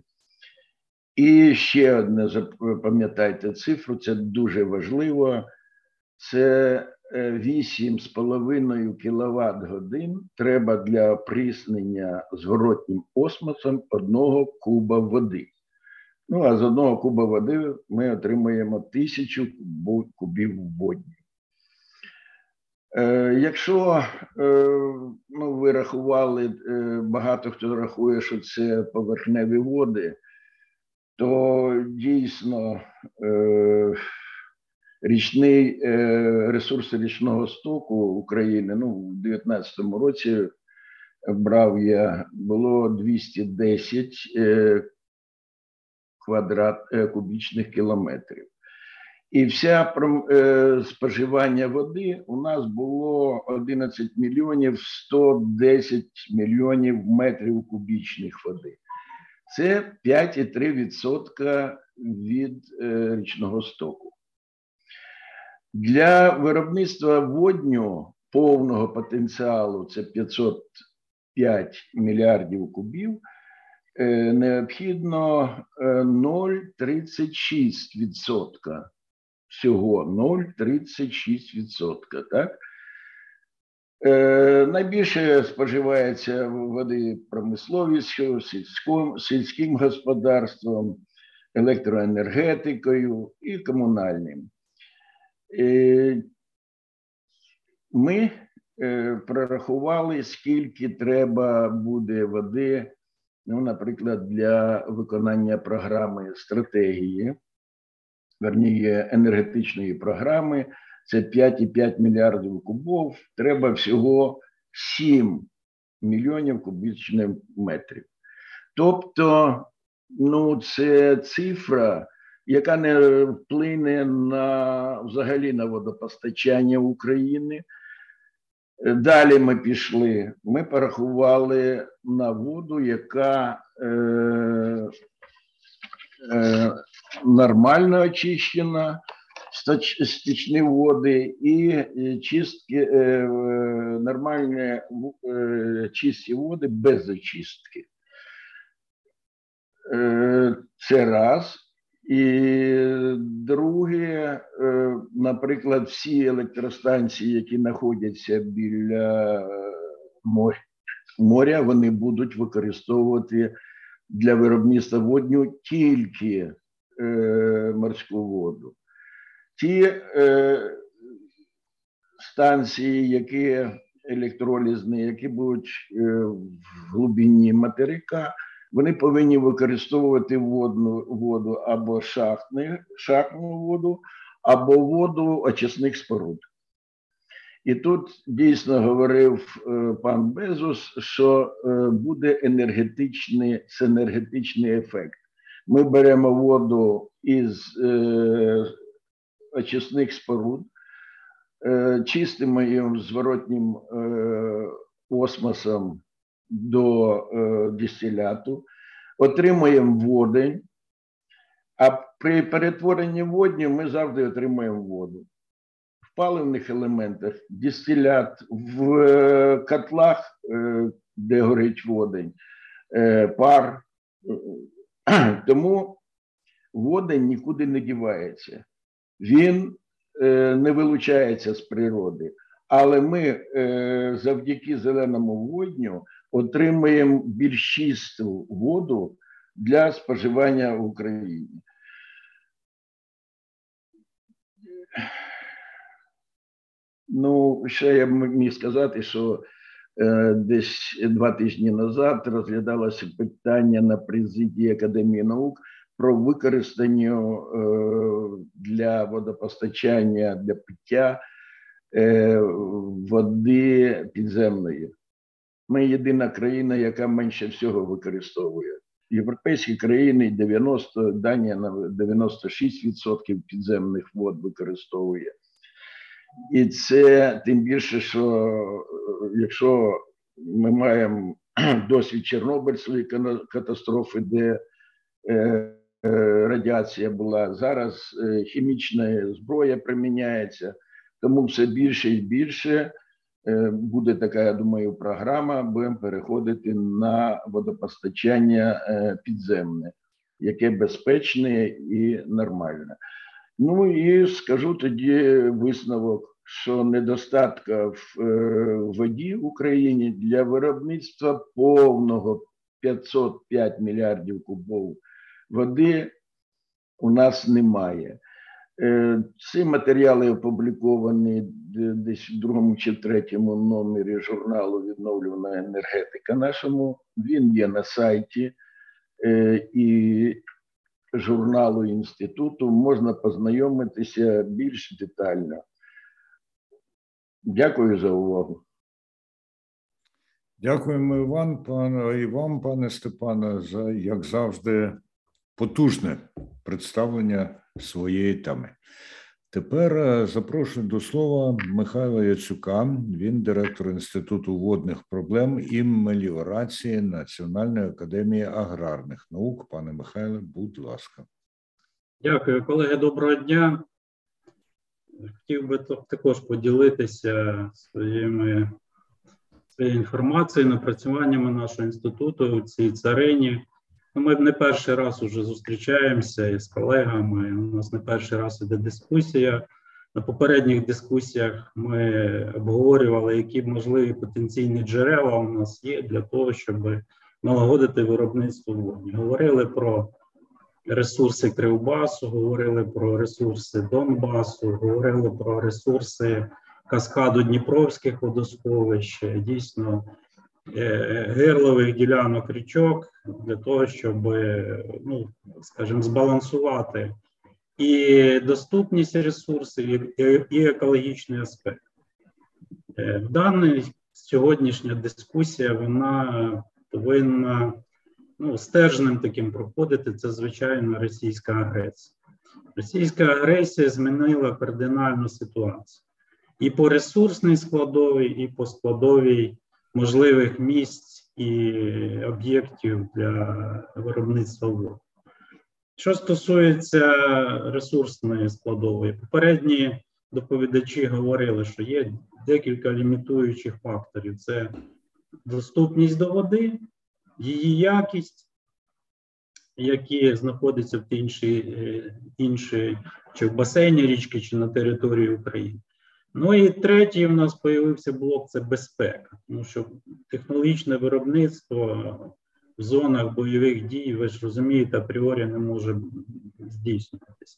І ще одне запам'ятайте цифру, це дуже важливо. Це 8,5 е, кВт годин треба для опріснення зворотнім осмосом одного куба води. Ну, а з одного куба води ми отримуємо тисячу кубів водні. Е, Якщо е, ну, ви рахували, багато хто рахує, що це поверхневі води, то дійсно е, річний е, ресурс річного стоку України ну, в 2019 році брав я було 210 е, квадрат е, кубічних кілометрів. І вся споживання води у нас було 11 мільйонів 110 мільйонів метрів кубічних води. Це 5,3% від е, річного стоку. Для виробництва водню повного потенціалу це 505 мільярдів кубів. Е, необхідно 0,36%. Е, Всього 0,36%. Так? Е, найбільше споживається води промисловістю, сільським, сільським господарством, електроенергетикою і комунальним. Е, ми е, прорахували, скільки треба буде води ну, наприклад, для виконання програми стратегії, верніє енергетичної програми, це 5,5 мільярдів кубов, треба всього 7 мільйонів кубічних метрів. Тобто, ну, це цифра, яка не вплине на взагалі на водопостачання України. Далі ми пішли, ми порахували на воду, яка е, е, нормально очищена, стічні води і чистки, е, нормальні е, чисті води без очистки. Це раз. І друге, наприклад, всі електростанції, які знаходяться біля е, моря, вони будуть використовувати для виробництва водню тільки е, морську воду. Ті станції, які електролізні, які будуть в глибині материка, вони повинні використовувати водну воду або шахтну, шахтну воду, або воду очисних споруд. І тут дійсно говорив е, пан Безус, що е, буде енергетичний енергетичний ефект. Ми беремо воду із е, очисних споруд, е, чистимо її зворотнім е, осмосом до е, дистиляту, отримуємо водень, а при перетворенні водню ми завжди отримуємо воду. В паливних елементах дистилят, в котлах, де горить водень, пар. Тому водень нікуди не дівається. Він е, не вилучається з природи. Але ми е, завдяки зеленому водню отримуємо більш чисту воду для споживання в Україні. Ну, ще я міг сказати, що е, десь два тижні назад розглядалося питання на президії Академії наук про використання е, для водопостачання для пиття е, води підземної. Ми єдина країна, яка менше всього використовує. європейські країни 90, Данія на 96% підземних вод використовує. І це тим більше, що якщо ми маємо досвід Чорнобильської катастрофи, де е, радіація була, зараз хімічна зброя приміняється, тому все більше і більше Е, буде така, я думаю, програма. Будемо переходити на водопостачання е, підземне, яке безпечне і нормальне. Ну і скажу тоді висновок, що недостатка в е, воді в Україні для виробництва повного 505 мільярдів кубов води у нас немає. Е, ці матеріали опубліковані десь в другому чи третьому номері журналу Відновлювана енергетика нашому. Він є на сайті е, і журналу інституту. Можна познайомитися більш детально. Дякую за увагу. Дякуємо і вам, пане Степане, за як завжди потужне представлення своєї теми. Тепер е, запрошую до слова Михайла Яцюка. Він директор Інституту водних проблем і меліорації Національної академії аграрних наук. Пане Михайле, будь ласка. Дякую, колеги. Доброго дня. Хотів би також поділитися своїми своєю інформацією, напрацюваннями нашого інституту у цій царині. Ну, ми не перший раз уже зустрічаємося із колегами. У нас не перший раз іде дискусія. На попередніх дискусіях ми обговорювали, які можливі потенційні джерела у нас є для того, щоб налагодити виробництво вогню. Говорили про ресурси Кривбасу, говорили про ресурси Донбасу, говорили про ресурси каскаду Дніпровських водосховищ. Дійсно, гирлових ділянок річок для того, щоб, ну скажімо, збалансувати і доступність ресурсів, і екологічний аспект. Е, в даний сьогоднішня дискусія вона повинна ну, стержнем таким проходити. Це звичайно російська агресія. Російська агресія змінила кардинальну ситуацію і по ресурсній складовій, і по складовій можливих місць і об'єктів для виробництва вод. Що стосується ресурсної складової, попередні доповідачі говорили, що є декілька лімітуючих факторів: це доступність до води, її якість, які знаходяться в іншій, е, іншій чи в басейні річки, чи на території України. Ну і третій у нас з'явився блок це безпека. Тому що технологічне виробництво в зонах бойових дій, ви ж розумієте, апріорі не може здійснюватися.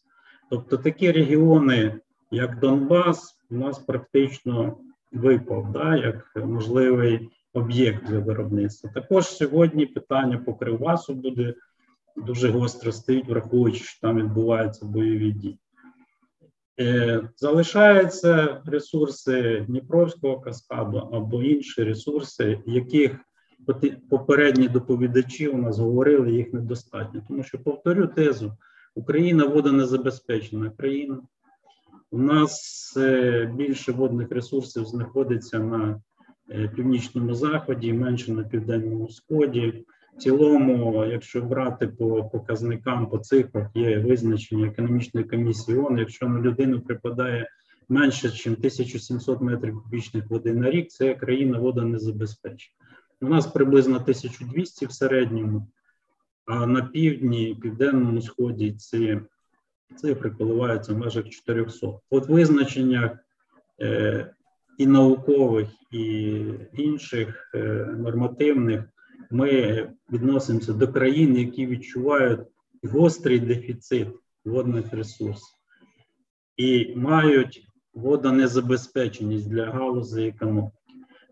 Тобто такі регіони, як Донбас, у нас практично випав, да, як можливий об'єкт для виробництва. Також сьогодні питання по Кривбасу буде дуже гостро стоїть, враховуючи, що там відбуваються бойові дії. Е, залишаються ресурси Дніпровського каскаду або інші ресурси, яких попередні доповідачі у нас говорили, їх недостатньо. Тому що повторю тезу: Україна водонезабезпечена країна. У нас е, більше водних ресурсів знаходиться на е, північному заході, менше на південному сході. В цілому, якщо брати по показникам, по цифрах, є визначення економічної комісії ООН, якщо на людину припадає менше, ніж 1700 метрів кубічних води на рік, це країна вода не забезпечена. У нас приблизно 1200 в середньому, а на півдні, південному сході ці цифри коливаються в межах 400. От визначення е, і наукових, і інших е, нормативних ми відносимося до країн, які відчувають гострий дефіцит водних ресурсів і мають водонезабезпеченість для галузі економіки.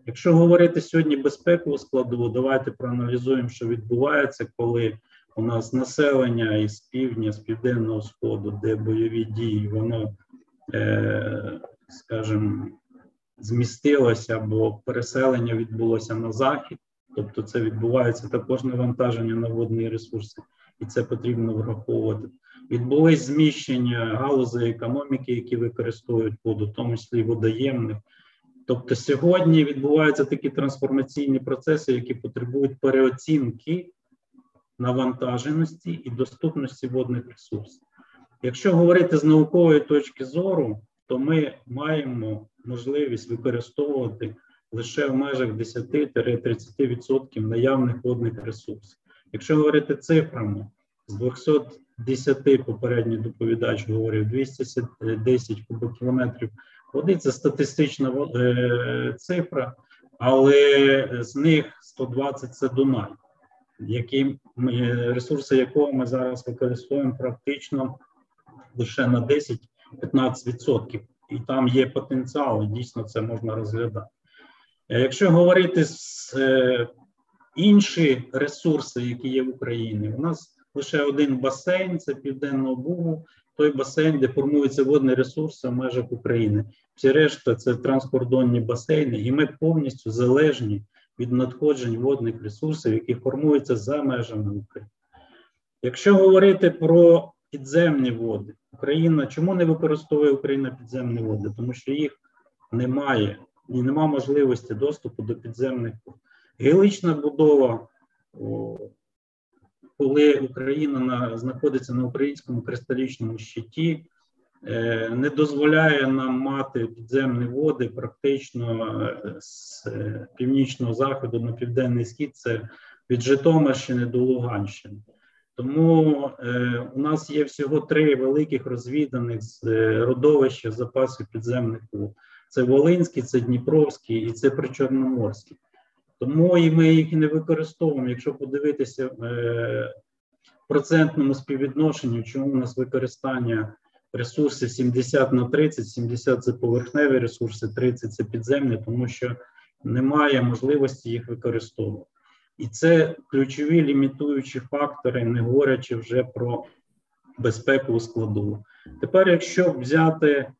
Якщо говорити сьогодні безпекову складову, давайте проаналізуємо, що відбувається, коли у нас населення із півдня, з південного сходу, де бойові дії, воно, е, скажімо, змістилося або переселення відбулося на захід тобто це відбувається також навантаження на водні ресурси, і це потрібно враховувати. Відбулись зміщення галузей економіки, які використовують воду, в тому числі водоємних. Тобто сьогодні відбуваються такі трансформаційні процеси, які потребують переоцінки навантаженості і доступності водних ресурсів. Якщо говорити з наукової точки зору, то ми маємо можливість використовувати лише в межах 10-30% наявних водних ресурсів. Якщо говорити цифрами, з 210 попередній доповідач говорив 210 кубокілометрів води, це статистична е, цифра, але з них 120 це Дунай, які, ресурси якого ми зараз використовуємо практично лише на 10-15%. І там є потенціал, і дійсно це можна розглядати. Е, якщо говорити з е, інші ресурси, які є в Україні, у нас лише один басейн це Південного Бугу, той басейн, де формуються водні ресурси в межах України. Всі решта це транскордонні басейни, і ми повністю залежні від надходжень водних ресурсів, які формуються за межами України. Якщо говорити про підземні води, Україна чому не використовує Україна підземні води? Тому що їх немає і немає можливості доступу до підземних вод. Геологічна будова, коли Україна на, знаходиться на українському кристалічному щиті, е, не дозволяє нам мати підземні води практично е, з е, північного заходу на південний схід, це від Житомирщини до Луганщини. Тому е, у нас є всього три великих розвіданих е, родовища запасів підземних вод. Це Волинський, це Дніпровський і це Причорноморський. Тому і ми їх і не використовуємо. Якщо подивитися в е, процентному співвідношенню, чому у нас використання ресурсів 70 на 30, 70 це поверхневі ресурси, 30 це підземні, тому що немає можливості їх використовувати. І це ключові лімітуючі фактори, не говорячи вже про безпекову складову. Тепер, якщо взяти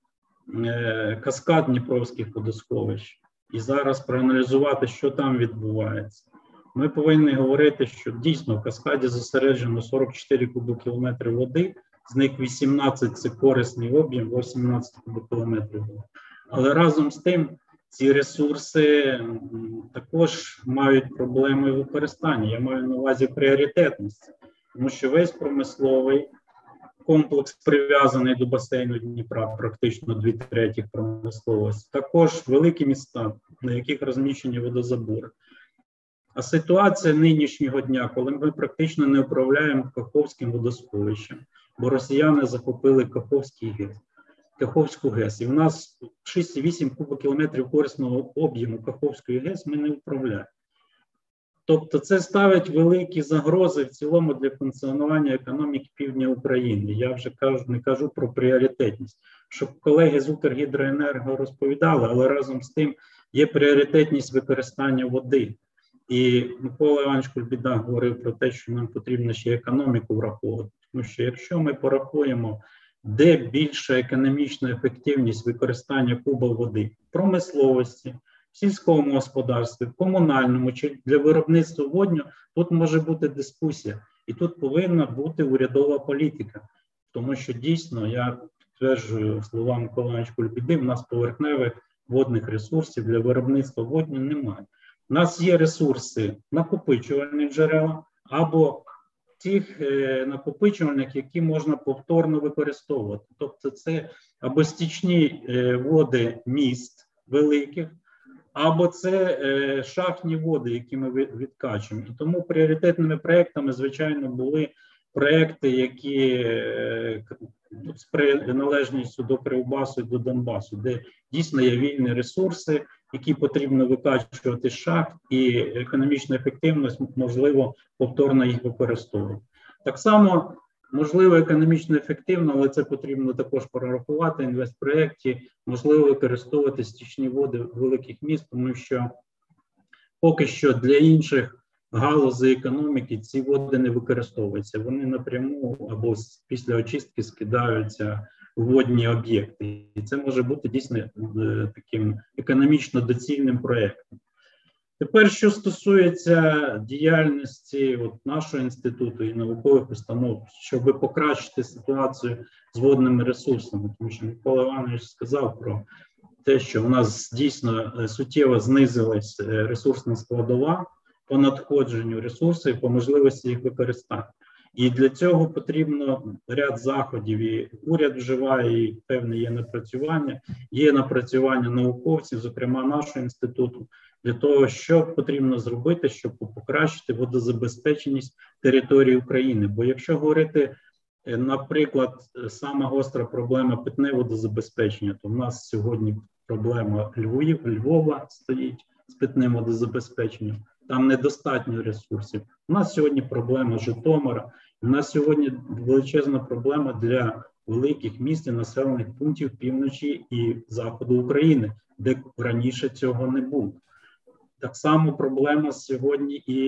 каскад Дніпровських водосховищ і зараз проаналізувати, що там відбувається, ми повинні говорити, що дійсно в каскаді зосереджено 44 кубокілометри води, з них 18 це корисний об'єм, 18 кубокілометрів води. Але разом з тим ці ресурси також мають проблеми використання. Я маю на увазі пріоритетності, тому що весь промисловий комплекс прив'язаний до басейну Дніпра, практично дві третіх промисловості, також великі міста, на яких розміщені водозабори. А ситуація нинішнього дня, коли ми практично не управляємо Каховським водосховищем, бо росіяни захопили Каховський ГЕС. Каховську ГЕС. І в нас 6,8 кубокілометрів корисного об'єму Каховської ГЕС ми не управляємо. Тобто це ставить великі загрози в цілому для функціонування економіки півдня України. Я вже кажу, не кажу про пріоритетність, щоб колеги з Укргідроенерго розповідали, але разом з тим є пріоритетність використання води. І Микола Іванович Кульбіда говорив про те, що нам потрібно ще економіку враховувати. Тому що якщо ми порахуємо де більша економічна ефективність використання куба води промисловості, в сільському господарстві, в комунальному чи для виробництва водню, тут може бути дискусія, і тут повинна бути урядова політика, тому що дійсно я підтверджую слова Миколаївич Кульбіди, в нас поверхневих водних ресурсів для виробництва водню немає. У нас є ресурси накопичувальних джерела або тих е, накопичувальних, які можна повторно використовувати. Тобто, це або стічні е, води міст великих, або це е, шахтні води, які ми відкачуємо. І тому пріоритетними проектами, звичайно, були проекти, які з приналежністю до Кривбасу і до Донбасу, де дійсно є вільні ресурси, які потрібно викачувати з шахт, і економічна ефективність можливо повторно їх використовувати. Так само можливо економічно ефективно, але це потрібно також прорахувати інвестпроєкті, можливо використовувати стічні води великих міст, тому що поки що для інших галузей економіки ці води не використовуються. Вони напряму або після очистки скидаються в водні об'єкти, і це може бути дійсно е, таким економічно доцільним проєктом. Тепер, що стосується діяльності от нашого інституту і наукових установ, щоб покращити ситуацію з водними ресурсами, тому що Микола Іванович сказав про те, що у нас дійсно е, суттєво знизилась е, ресурсна складова по надходженню ресурсів, по можливості їх використання. І для цього потрібно ряд заходів. І уряд вживає і певне є напрацювання, є напрацювання науковців, зокрема нашого інституту, для того, що потрібно зробити, щоб покращити водозабезпеченість території України. Бо якщо говорити, е, наприклад, сама гостра проблема питне водозабезпечення, то в нас сьогодні проблема Львів, Львова стоїть з питним водозабезпеченням. Там недостатньо ресурсів. У нас сьогодні проблема Житомира. У нас сьогодні величезна проблема для великих міст і населених пунктів півночі і заходу України, де раніше цього не було. Так само проблема сьогодні, і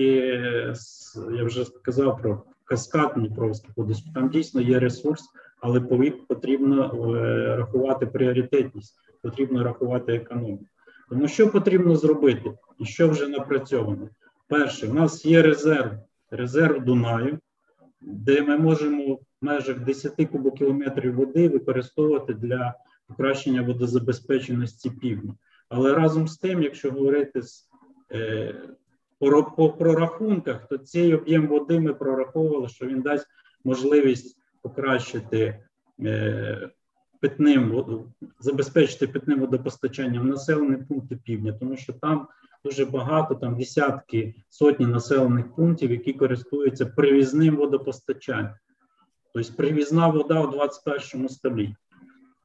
я вже сказав про каскад Дніпровський водоспад. Там дійсно є ресурс, але потрібно е, рахувати пріоритетність, потрібно рахувати економіку. Тому що потрібно зробити, і що вже напрацьовано? Перше, у нас є резерв, резерв Дунаю, де ми можемо в межах 10 кубокілометрів води використовувати для покращення водозабезпеченості півдня. Але разом з тим, якщо говорити з, по, по прорахунках, то цей об'єм води ми прораховували, що він дасть можливість покращити е, питним забезпечити питним водопостачанням населені пункти півдня, тому що там дуже багато, там десятки сотні населених пунктів, які користуються привізним водопостачанням. Тобто привізна вода у 21 столітті.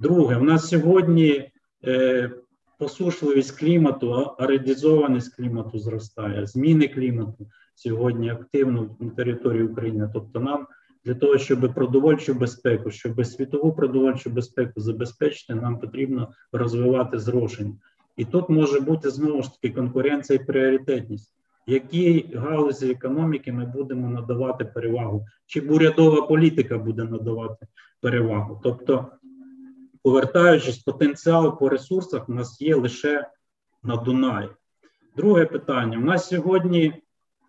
Друге, у нас сьогодні е, посушливість клімату, аредізованість клімату зростає, зміни клімату сьогодні активно на території України. Тобто, нам для того, щоб продовольчу безпеку, щоб світову продовольчу безпеку забезпечити, нам потрібно розвивати зрошення. І тут може бути знову ж таки конкуренція і пріоритетність. Які галузі економіки ми будемо надавати перевагу, чи урядова політика буде надавати перевагу? Тобто, повертаючись, потенціал по ресурсах у нас є лише на Дунаї. Друге питання: у нас сьогодні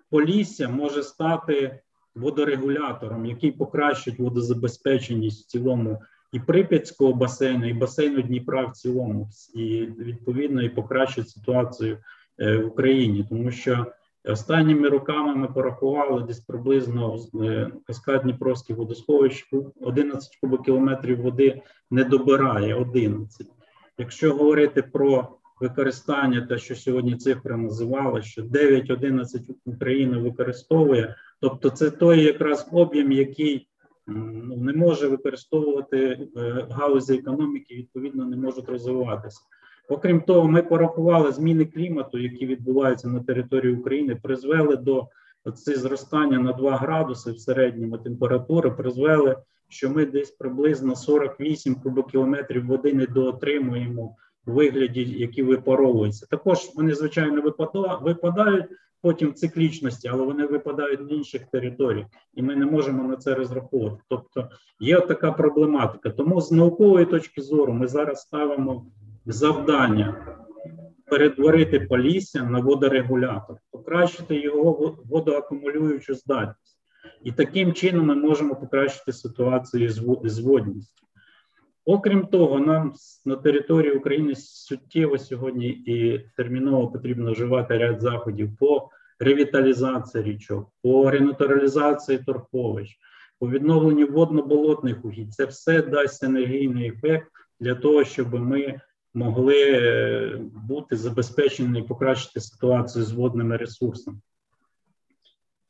Полісся може стати водорегулятором, який покращить водозабезпеченість в цілому і Прип'ятського басейну, і басейну Дніпра в цілому, і відповідно і покращить ситуацію е, в Україні, тому що останніми роками ми порахували десь приблизно е, каскад Дніпровських водосховищ 11 кубокілометрів води не добирає 11. Якщо говорити про використання, те, що сьогодні цифри називали, що 9-11 Україна використовує, тобто це той якраз об'єм, який ну, не може використовувати е, галузі економіки, відповідно, не можуть розвиватися. Окрім того, ми порахували зміни клімату, які відбуваються на території України, призвели до це зростання на 2 градуси в середньому температури, призвели, що ми десь приблизно 48 кубокілометрів води не доотримуємо у вигляді, які випаровуються. Також вони звичайно випадають потім в циклічності, але вони випадають з інших територій, і ми не можемо на це розраховувати. Тобто є така проблематика. Тому з наукової точки зору ми зараз ставимо завдання перетворити полісся на водорегулятор, покращити його водоакумулюючу здатність. І таким чином ми можемо покращити ситуацію з водністю. Окрім того, нам на території України суттєво сьогодні і терміново потрібно вживати ряд заходів по ревіталізації річок, по ренатуралізації торфовищ, по відновленню водно-болотних угідь. Це все дасть енергійний ефект для того, щоб ми могли е, бути забезпечені і покращити ситуацію з водними ресурсами.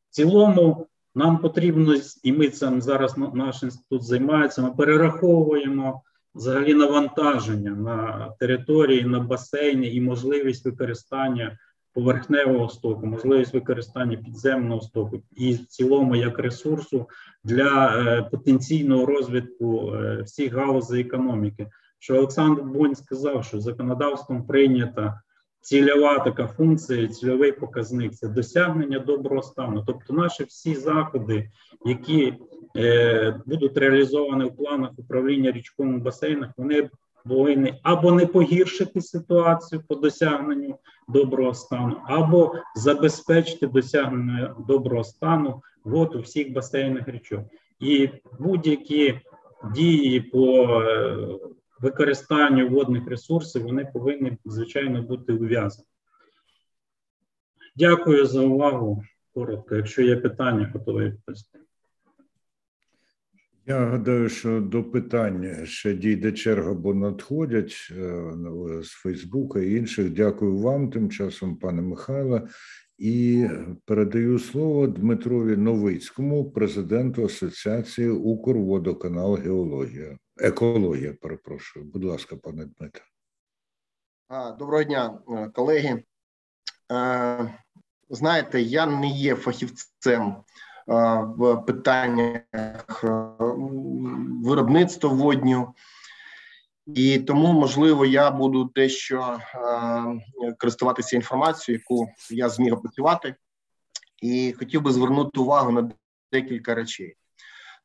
В цілому нам потрібно, і ми цим зараз наш інститут займається, ми перераховуємо взагалі навантаження на території, на басейни і можливість використання поверхневого стоку, можливість використання підземного стоку і в цілому як ресурсу для е, потенційного розвитку е, всіх галузей економіки. Що Олександр Бонь сказав, що законодавством прийнята цільова така функція, цільовий показник це досягнення доброго стану. Тобто, наші всі заходи, які е, будуть реалізовані в планах управління річковими басейнах, вони повинні або не погіршити ситуацію по досягненню доброго стану, або забезпечити досягнення доброго стану вод у всіх басейнах річок. І будь-які дії по е, використанню водних ресурсів вони повинні звичайно бути ув'язані. Дякую за увагу. Коротко. Якщо є питання, готовий відповісти. Я гадаю, що до питань ще дійде черга, бо надходять е, з Фейсбука і інших. Дякую вам, тим часом, пане Михайло, і передаю слово Дмитрові Новицькому, президенту Асоціації Укрводоканал Геологія, екологія. Перепрошую. Будь ласка, пане Дмитро. Доброго дня, е, колеги. Е, знаєте, я не є фахівцем в питаннях виробництва водню, і тому, можливо, я буду дещо користуватися інформацією, яку я зміг опрацювати, і хотів би звернути увагу на декілька речей.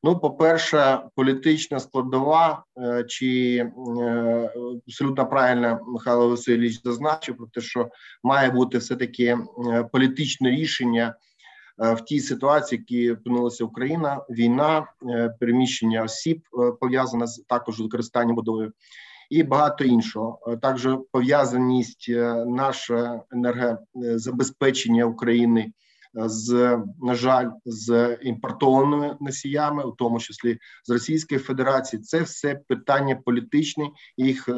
Ну, по-перше, політична складова, е, чи е, абсолютно правильно Михайло Васильович зазначив про те, що має бути все таки е, політичне рішення в тій ситуації, які опинилася Україна, війна, переміщення осіб пов'язане з також використанням водою. І багато іншого також пов'язаність наше енергозабезпечення України з на жаль з імпортованими носіями, у тому числі з Російської Федерації. Це все питання політичні, їх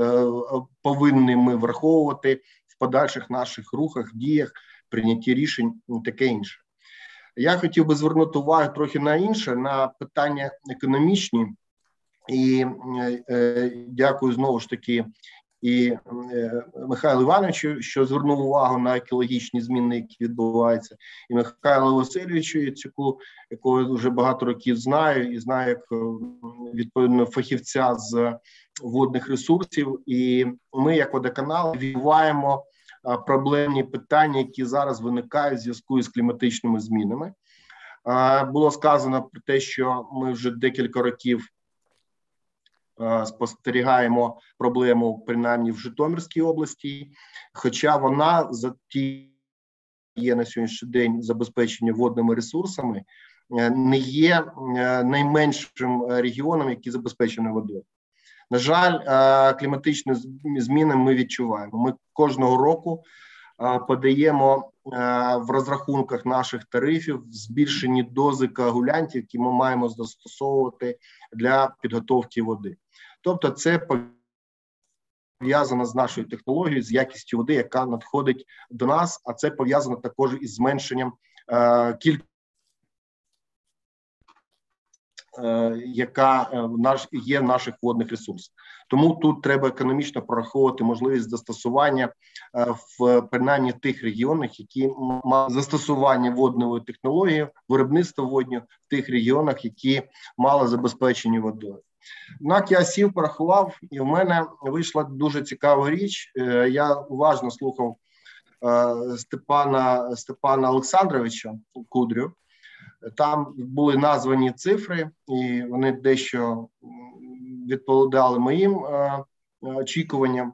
повинні ми враховувати в подальших наших рухах, діях, прийнятті рішень таке інше. Я хотів би звернути увагу трохи на інше, на питання економічні, і е, е, дякую знову ж таки і е, Михайлу Івановичу, що звернув увагу на екологічні зміни, які відбуваються, і Михайлу Васильовичу, яку якого вже багато років знаю, і знаю як е, відповідно фахівця з водних ресурсів. І ми, як водоканал, відбуваємо проблемні питання, які зараз виникають в зв'язку з кліматичними змінами. Було сказано про те, що ми вже декілька років спостерігаємо проблему принаймні в Житомирській області, хоча вона за ті є на сьогоднішній день забезпечення водними ресурсами, е, не є е, найменшим регіоном, який забезпечений водою. На жаль, е, кліматичні зміни ми відчуваємо. Ми кожного року е, подаємо е, в розрахунках наших тарифів збільшені дози коагулянтів, які ми маємо застосовувати для підготовки води. Тобто, це пов'язано з нашою технологією, з якістю води, яка надходить до нас, а це пов'язано також із зменшенням кількості Е, яка е, наш є в наших водних ресурсах. Тому тут треба економічно прораховувати можливість застосування е, в принаймні тих регіонах, які мають застосування водної технології, виробництва водню в тих регіонах, які мали забезпечені водою. Однак я сів, порахував, і в мене вийшла дуже цікава річ. Я уважно слухав Степана Степана Олександровича Кудрю. Там були названі цифри, і вони дещо відповідали моїм е, очікуванням.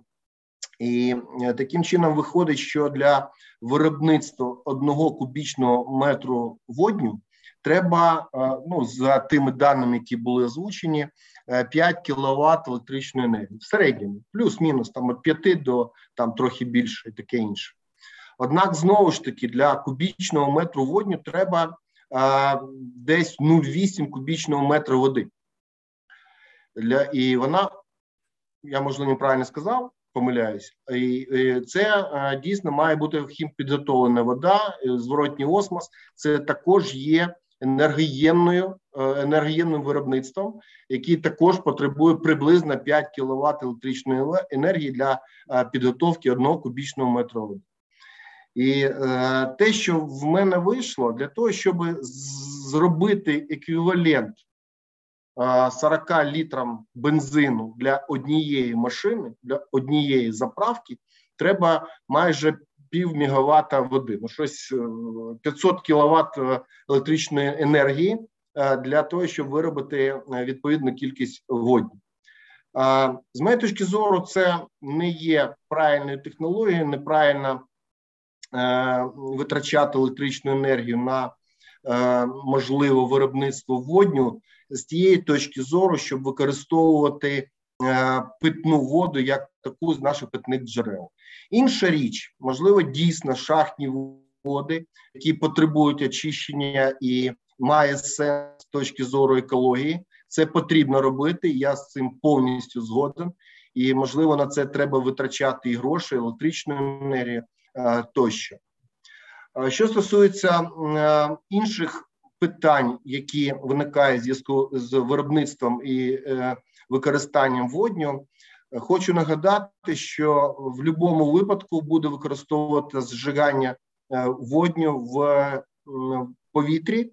І е, таким чином виходить, що для виробництва одного кубічного метру водню треба е, ну за тими даними, які були озвучені, 5 кВт електричної енергії в середньому, плюс-мінус там від 5 до там трохи більше, і таке інше. Однак, знову ж таки, для кубічного метру водню треба десь 0,8 кубічного метра води. Для, І вона, я можливо неправильно сказав, помиляюсь, і, це дійсно має бути підготовлена вода, зворотній осмос. Це також є енергоємною, енергоємним виробництвом, який також потребує приблизно 5 кВт електричної енергії для підготовки одного кубічного метра води. І е, те, що в мене вийшло, для того, щоб зробити еквівалент е, 40 літрам бензину для однієї машини, для однієї заправки, треба майже пів мегаватта води. Ну, щось 500 кВт електричної енергії е, для того, щоб виробити е, відповідну кількість водню. З моєї точки зору, це не є правильною технологією, неправильно витрачати електричну енергію на можливе виробництво водню з тієї точки зору, щоб використовувати питну воду як таку з наших питних джерел. Інша річ, можливо, дійсно шахтні води, які потребують очищення і має сенс з точки зору екології. Це потрібно робити. Я з цим повністю згоден. І можливо на це треба витрачати і гроші, і електричну енергію тощо. Що стосується інших питань, які виникають в зв'язку з виробництвом і е, використанням водню, хочу нагадати, що в будь-якому випадку буде використовувати зжигання е, водню в повітрі,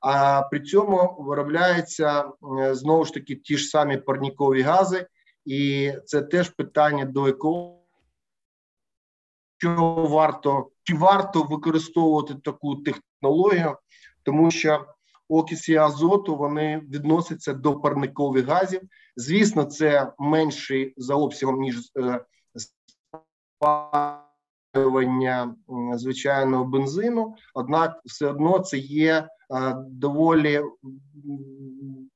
а при цьому виробляються знову ж таки ті ж самі парнікові гази, і це теж питання до екології. Що варто чи варто використовувати таку технологію, тому що окисі азоту вони відносяться до парникових газів. Звісно, це менший за обсягом ніж е, спалювання звичайного бензину однак, все одно це є е, доволі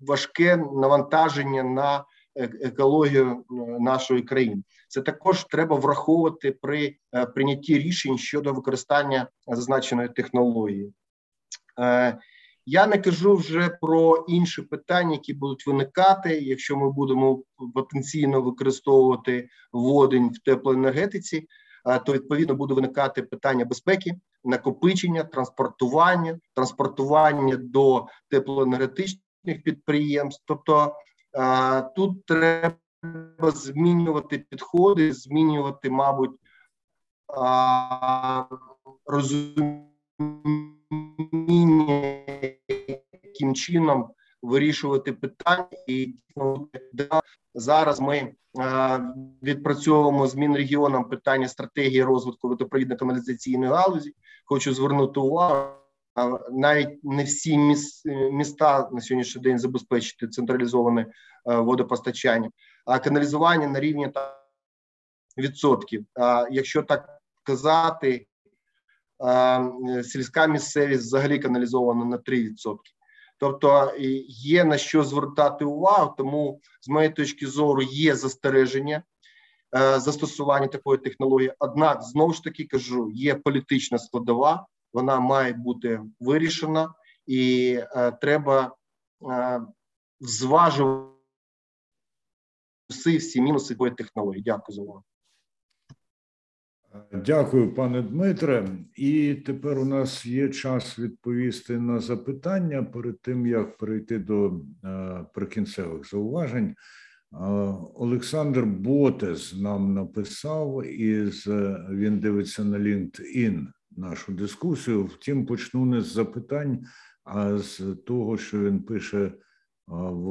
важке навантаження на е, екологію нашої країни. Це також треба враховувати при прийнятті рішень щодо використання зазначеної технології. Я не кажу вже про інші питання, які будуть виникати, якщо ми будемо потенційно використовувати водень в теплоенергетиці, то відповідно буде виникати питання безпеки, накопичення, транспортування, транспортування до теплоенергетичних підприємств. Тобто тут треба змінювати підходи, змінювати, мабуть, розуміння яким чином вирішувати питання, і зараз ми відпрацьовуємо з Мінрегіоном питання стратегії розвитку водопровідно-каналізаційної галузі. Хочу звернути увагу. Навіть не всі міста на сьогоднішній день забезпечити централізоване водопостачання, а каналізування на рівні відсотків. А якщо так казати, сільська місцевість взагалі каналізована на 3%. Тобто є на що звертати увагу, тому з моєї точки зору є застереження е, застосування такої технології. Однак, знову ж таки кажу, є політична складова, вона має бути вирішена, і е, треба е, зважувати всі, всі мінуси такої технології. Дякую за увагу. Дякую, пане Дмитре. І тепер у нас є час відповісти на запитання перед тим, як перейти до е, прикінцевих зауважень. Е, Олександр Ботес нам написав, і він дивиться на LinkedIn нашу дискусію. Втім, почну не з запитань, а з того, що він пише е, в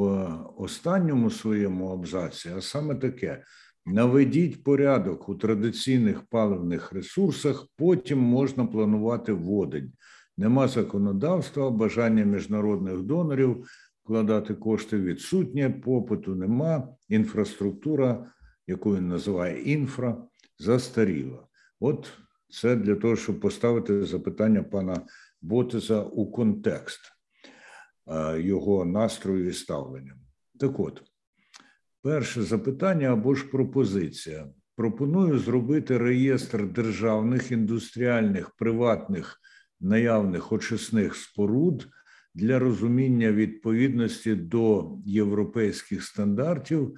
останньому своєму абзаці, а саме таке. Наведіть порядок у традиційних паливних ресурсах, потім можна планувати водень. Нема законодавства, бажання міжнародних донорів вкладати кошти відсутнє, попиту нема, інфраструктура, яку він називає інфра, застаріла. От це для того, щоб поставити запитання пана Ботеса у контекст е, його настрою і ставлення. Так от. Перше запитання або ж пропозиція. Пропоную зробити реєстр державних, індустріальних, приватних наявних очисних споруд для розуміння відповідності до європейських стандартів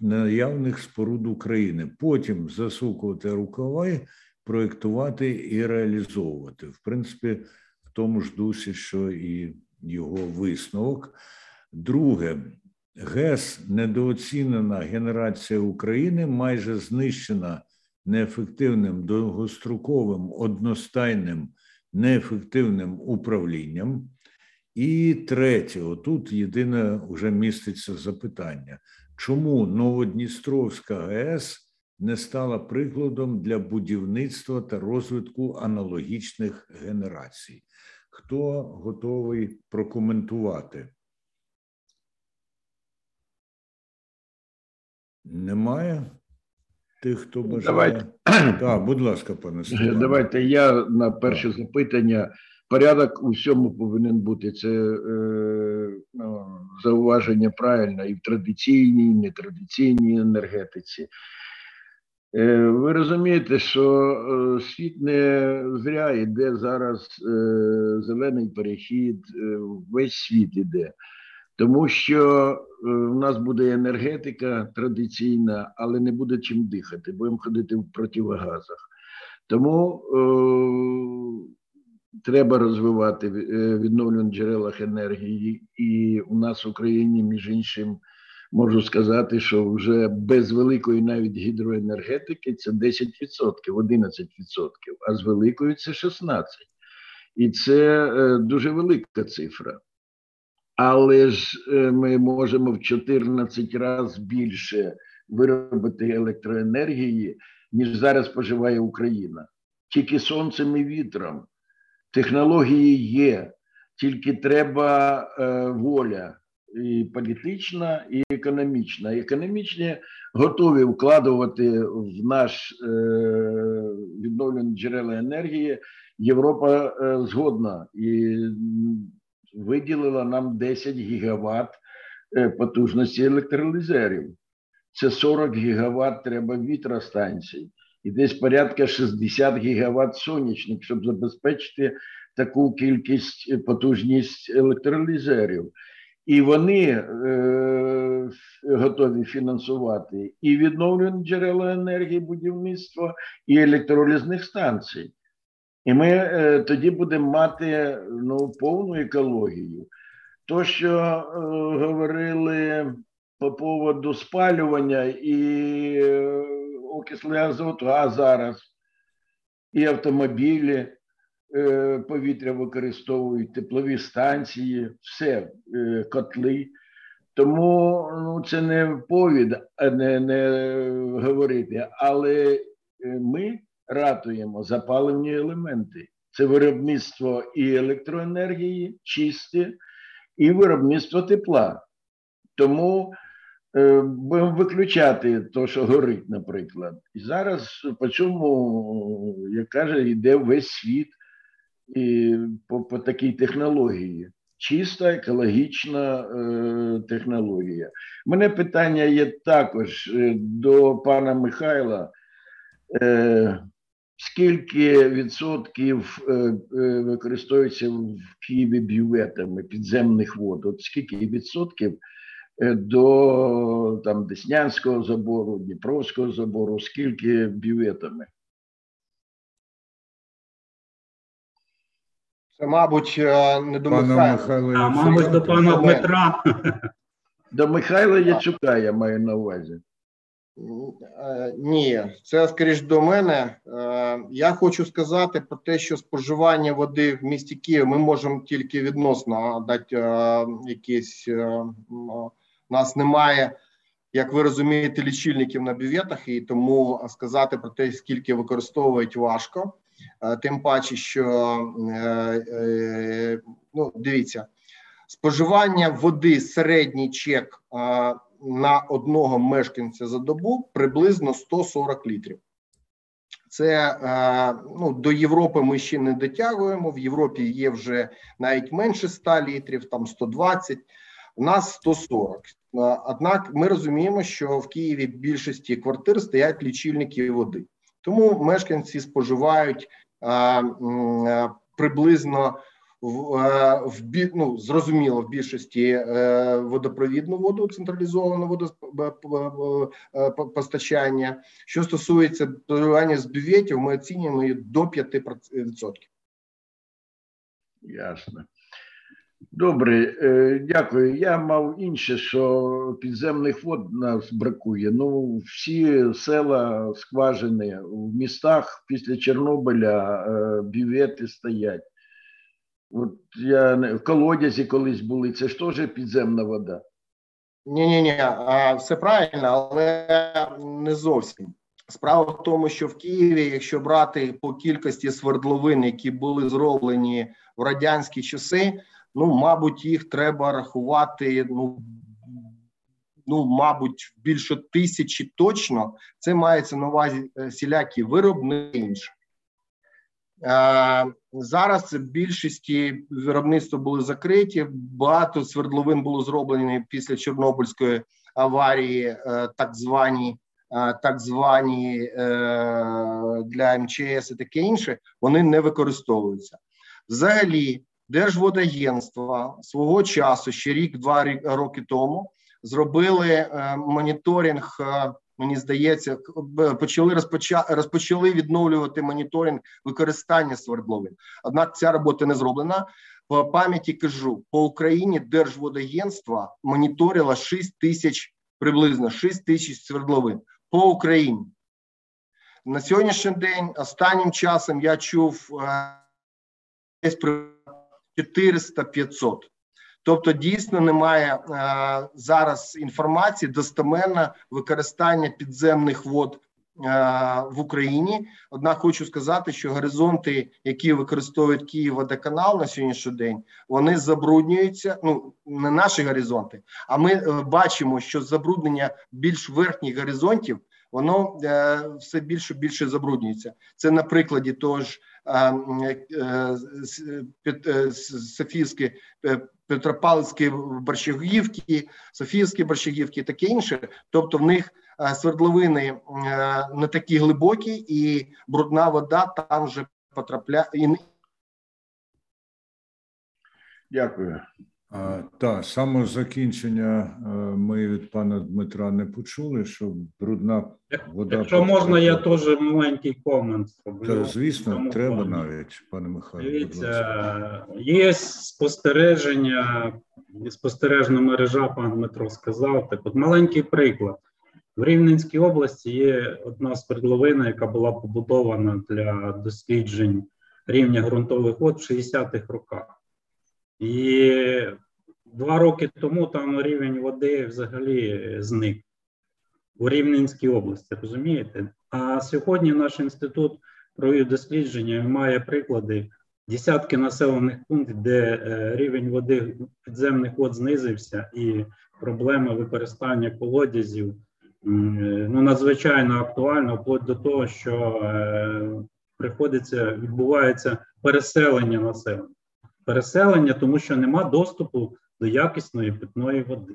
наявних споруд України. Потім засукувати рукави, проєктувати і реалізовувати. В принципі, в тому ж дусі, що і його висновок. Друге. ГЕС недооцінена генерація України майже знищена неефективним довгостроковим одностайним неефективним управлінням. І третє, отут єдине вже міститься запитання: чому Новодністровська ГЕС не стала прикладом для будівництва та розвитку аналогічних генерацій? Хто готовий прокоментувати? Немає тих, хто бажає. Давайте. Так, будь ласка, пане Степане. Давайте я на перше запитання. Порядок у всьому повинен бути. Це е, ну, зауваження правильно і в традиційній, і нетрадиційній енергетиці. Е, ви розумієте, що е, світ не зря йде зараз е, зелений перехід, е, весь світ іде. Тому що е, у нас буде енергетика традиційна, але не буде чим дихати, будемо ходити в противогазах. Тому е, треба розвивати е, відновлювані джерелах енергії, і у нас в Україні, між іншим, можу сказати, що вже без великої навіть гідроенергетики це 10%, 11%, а з великою це 16%. І це е, дуже велика цифра. Але ж е, ми можемо в 14 разів більше виробити електроенергії, ніж зараз споживає Україна. Тільки сонцем і вітром. Технології є, тільки треба е, воля і політична, і економічна. Економічні готові вкладувати в наш е, відновлені джерела енергії. Європа е, згодна і виділила нам 10 гігават е, потужності електролізерів. Це 40 гігават треба вітростанцій. І десь порядка 60 гігават сонячних, щоб забезпечити таку кількість е, потужність електролізерів. І вони е, готові фінансувати і відновлювані джерела енергії, будівництва, і електролізних станцій. І ми е, тоді будемо мати ну, повну екологію. То, що е, говорили по поводу спалювання і е, окисли азоту, а зараз і автомобілі е, повітря використовують, теплові станції, все, е, котли. Тому ну, це не повід, не, не говорити, але ми ратуємо запаливні елементи. Це виробництво і електроенергії чисте, і виробництво тепла. Тому е, будемо виключати те, що горить, наприклад. І зараз по чому, як каже, йде весь світ і по, по такій технології. Чиста екологічна е, технологія. У мене питання є також е, до пана Михайла. Е, скільки відсотків е, е, використовується в Києві бюветами підземних вод? От скільки відсотків е, до там Деснянського забору, Дніпровського забору, скільки бюветами? Це, мабуть, не до Михайла. А, мабуть, до пана Дмитра. До Михайла Яцюка я маю на увазі. Ні, це скоріш до мене. Я хочу сказати про те, що споживання води в місті Київ ми можемо тільки відносно дати якісь нас немає, як ви розумієте, лічильників на бюветах, і тому сказати про те, скільки використовують важко. Тим паче, що ну, дивіться, споживання води середній чек на одного мешканця за добу приблизно 140 літрів. Це е, ну, до Європи ми ще не дотягуємо. В Європі є вже навіть менше 100 літрів, там 120, у нас 140. Е, однак ми розуміємо, що в Києві більшості квартир стоять лічильники води, тому мешканці споживають е, приблизно в, е, ну, зрозуміло в більшості е, водопровідну воду, централізовану водопостачання. Е, Що стосується споживання з бюветів, ми оцінюємо її до 5%. Ясно. Добре, дякую. Я мав інше, що підземних вод нас бракує. Ну, всі села скважини в містах після Чорнобиля бювети стоять. От я не в колодязі колись були, це ж теж підземна вода. Ні, ні, ні, все правильно, але не зовсім. Справа в тому, що в Києві, якщо брати по кількості свердловин, які були зроблені в радянські часи, ну мабуть, їх треба рахувати ну ну, мабуть, більше тисячі точно. Це мається на увазі всілякі виробни інше. Зараз більшості виробництва були закриті. Багато свердловин було зроблені після Чорнобильської аварії, так звані так звані для МЧС і таке інше. Вони не використовуються. Взагалі, Держводагентство свого часу ще рік-два роки тому зробили моніторинг мені здається, почали розпоча, розпочали відновлювати моніторинг використання свердловин. Однак ця робота не зроблена. По пам'яті кажу, по Україні Держводагентство моніторило 6 тисяч приблизно 6 тисяч свердловин по Україні. На сьогоднішній день останнім часом я чув десь 400-500. Тобто, дійсно немає е, зараз інформації достеменно використання підземних вод е, в Україні. Однак хочу сказати, що горизонти, які використовують Київводоканал на сьогоднішній день, вони забруднюються. Ну не наші горизонти, а ми е, бачимо, що забруднення більш верхніх горизонтів воно е, все більше більше забруднюється. Це на прикладі того ж е, е, Софійської Петропавлівські Борщагівки, Софійські Борщагівки, і таке інше. Тобто, в них свердловини не такі глибокі, і брудна вода там вже потрапляє. Дякую. А, Так, саме закінчення ми від пана Дмитра не почули, що брудна вода. Якщо можна, я теж маленький комент зроблю. Так, звісно, треба плані. навіть, пане Михайло. Дивіться, є спостереження, спостережна мережа, пан Дмитро сказав. Так, от маленький приклад. В Рівненській області є одна свердловина, яка була побудована для досліджень рівня ґрунтових вод в 60-х роках. І два роки тому там рівень води взагалі зник у Рівненській області, розумієте? А сьогодні наш інститут провів дослідження і має приклади десятки населених пунктів, де е, рівень води підземних вод знизився, і проблема використання колодязів ну, надзвичайно актуальна, вплоть до того, що е, приходиться, відбувається переселення населення переселення, тому що нема доступу до якісної питної води.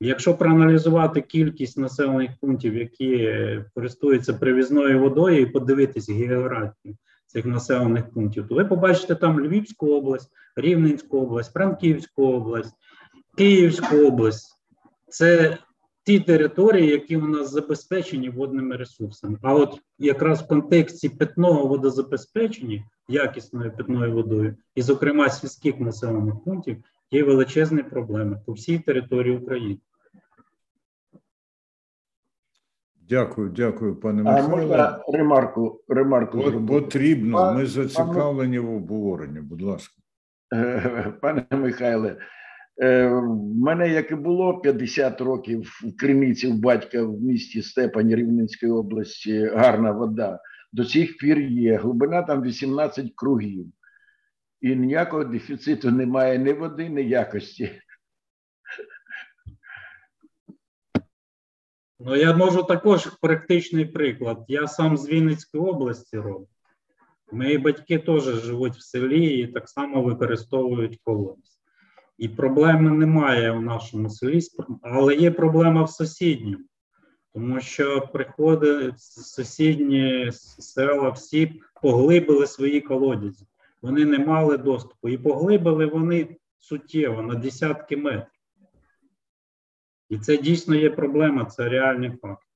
Якщо проаналізувати кількість населених пунктів, які користуються привізною водою, і подивитись географію цих населених пунктів, то ви побачите там Львівську область, Рівненську область, Франківську область, Київську область. Це ті території, які у нас забезпечені водними ресурсами. А от якраз в контексті питного водозабезпечення якісною питною водою, і, зокрема, сільських населених пунктів, є величезні проблеми по всій території України. Дякую, дякую, пане Михайло. А можна ремарку ремарку От, потрібно. Ми зацікавлені в обговоренні. Будь ласка, пане Михайле. Е, в мене, як і було 50 років в Креміці, в батька в місті Степані Рівненської області, гарна вода. До сих пір є. Глибина там 18 кругів. І ніякого дефіциту немає ні води, ні якості. Ну, я можу також практичний приклад. Я сам з Вінницької області роблю. Мої батьки теж живуть в селі і так само використовують колодязь. І проблеми немає в нашому селі, але є проблема в сусідньому, тому що приходить сусідні села, всі поглибили свої колодязі. Вони не мали доступу. І поглибили вони суттєво на десятки метрів. І це дійсно є проблема, це реальний факт.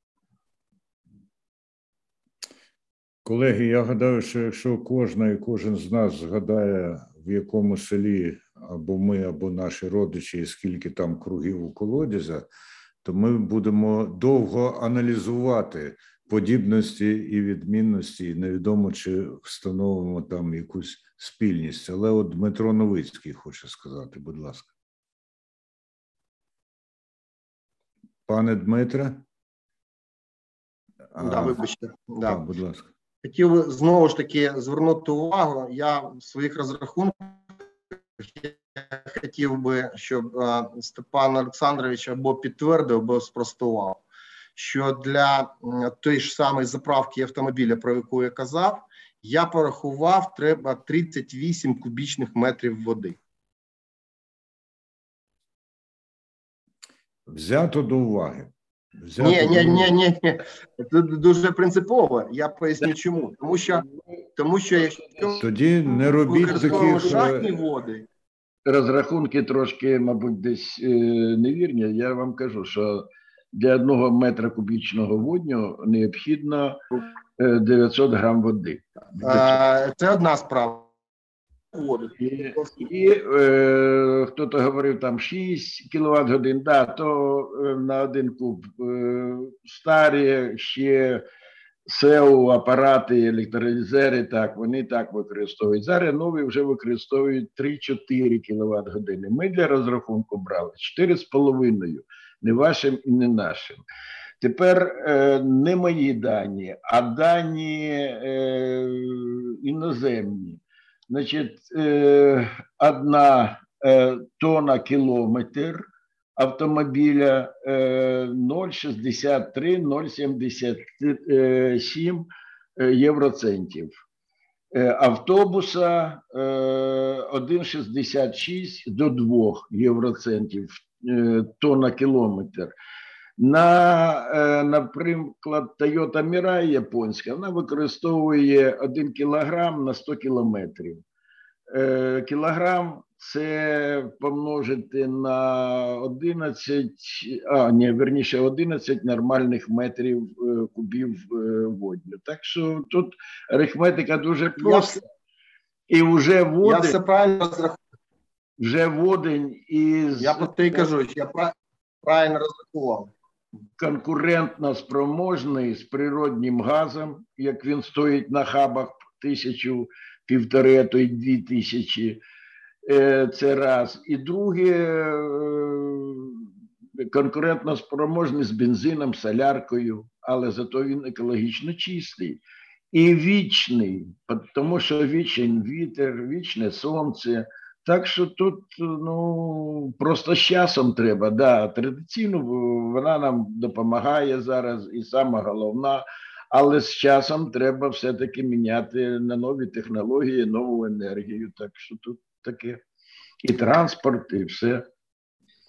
Колеги, я гадаю, що якщо кожна і кожен з нас згадає, в якому селі або ми, або наші родичі, і скільки там кругів у колодязя, то ми будемо довго аналізувати подібності і відмінності, і невідомо чи встановимо там якусь спільність. Але от Дмитро Новицький хоче сказати, будь ласка. Пане Дмитре? Да, вибачте. Да. Так, будь ласка. Хотів знову ж таки звернути увагу. Я в своїх розрахунках я хотів би, щоб Степан Олександрович або підтвердив, або спростував, що для тої ж самої заправки автомобіля, про яку я казав, я порахував, треба 38 кубічних метрів води. Взято до уваги. Взято ні, ні, ні, ні, ні. Це дуже принципово. Я поясню, чому. Тому що, тому що якщо тоді не робіть таких шахтні води. Розрахунки трошки, мабуть, десь е, невірні. Я вам кажу, що для одного метра кубічного водню необхідно 900 е, грам води. Це одна справа. І, і е, хто-то говорив там 6 кВт годин, да, то е, на один куб е, старі ще СЕУ, апарати, електролізери, так, вони так використовують. Зараз нові вже використовують 3-4 кВт години. Ми для розрахунку брали 4,5, не вашим і не нашим. Тепер е, не мої дані, а дані е, іноземні. Значить, е, одна е, тона кілометр автомобіля 0,63-0,77 е, євроцентів. Автобуса 1,66 до 2 євроцентів тонна кілометр. На, наприклад, Toyota Mirai японська, вона використовує 1 кілограм на 100 кілометрів. Кілограм це помножити на 11, а ні, верніше 11 нормальних метрів е, кубів е, водню. Так що тут арифметика дуже проста. І вже водень, Я все правильно. Вже водень із... Я про те кажу, я правильно розрахував. Конкурентно спроможний з природнім газом, як він стоїть на хабах тисячу, півтори, а то й дві тисячі. Е, це раз. І друге, е, конкурентно спроможний з бензином, соляркою, але зато він екологічно чистий і вічний, тому що вічний вітер, вічне сонце. Так що тут ну просто з часом треба. Да, Традиційно вона нам допомагає зараз, і сама головна, але з часом треба все-таки міняти на нові технології, нову енергію. Так що тут таке і транспорт, і все.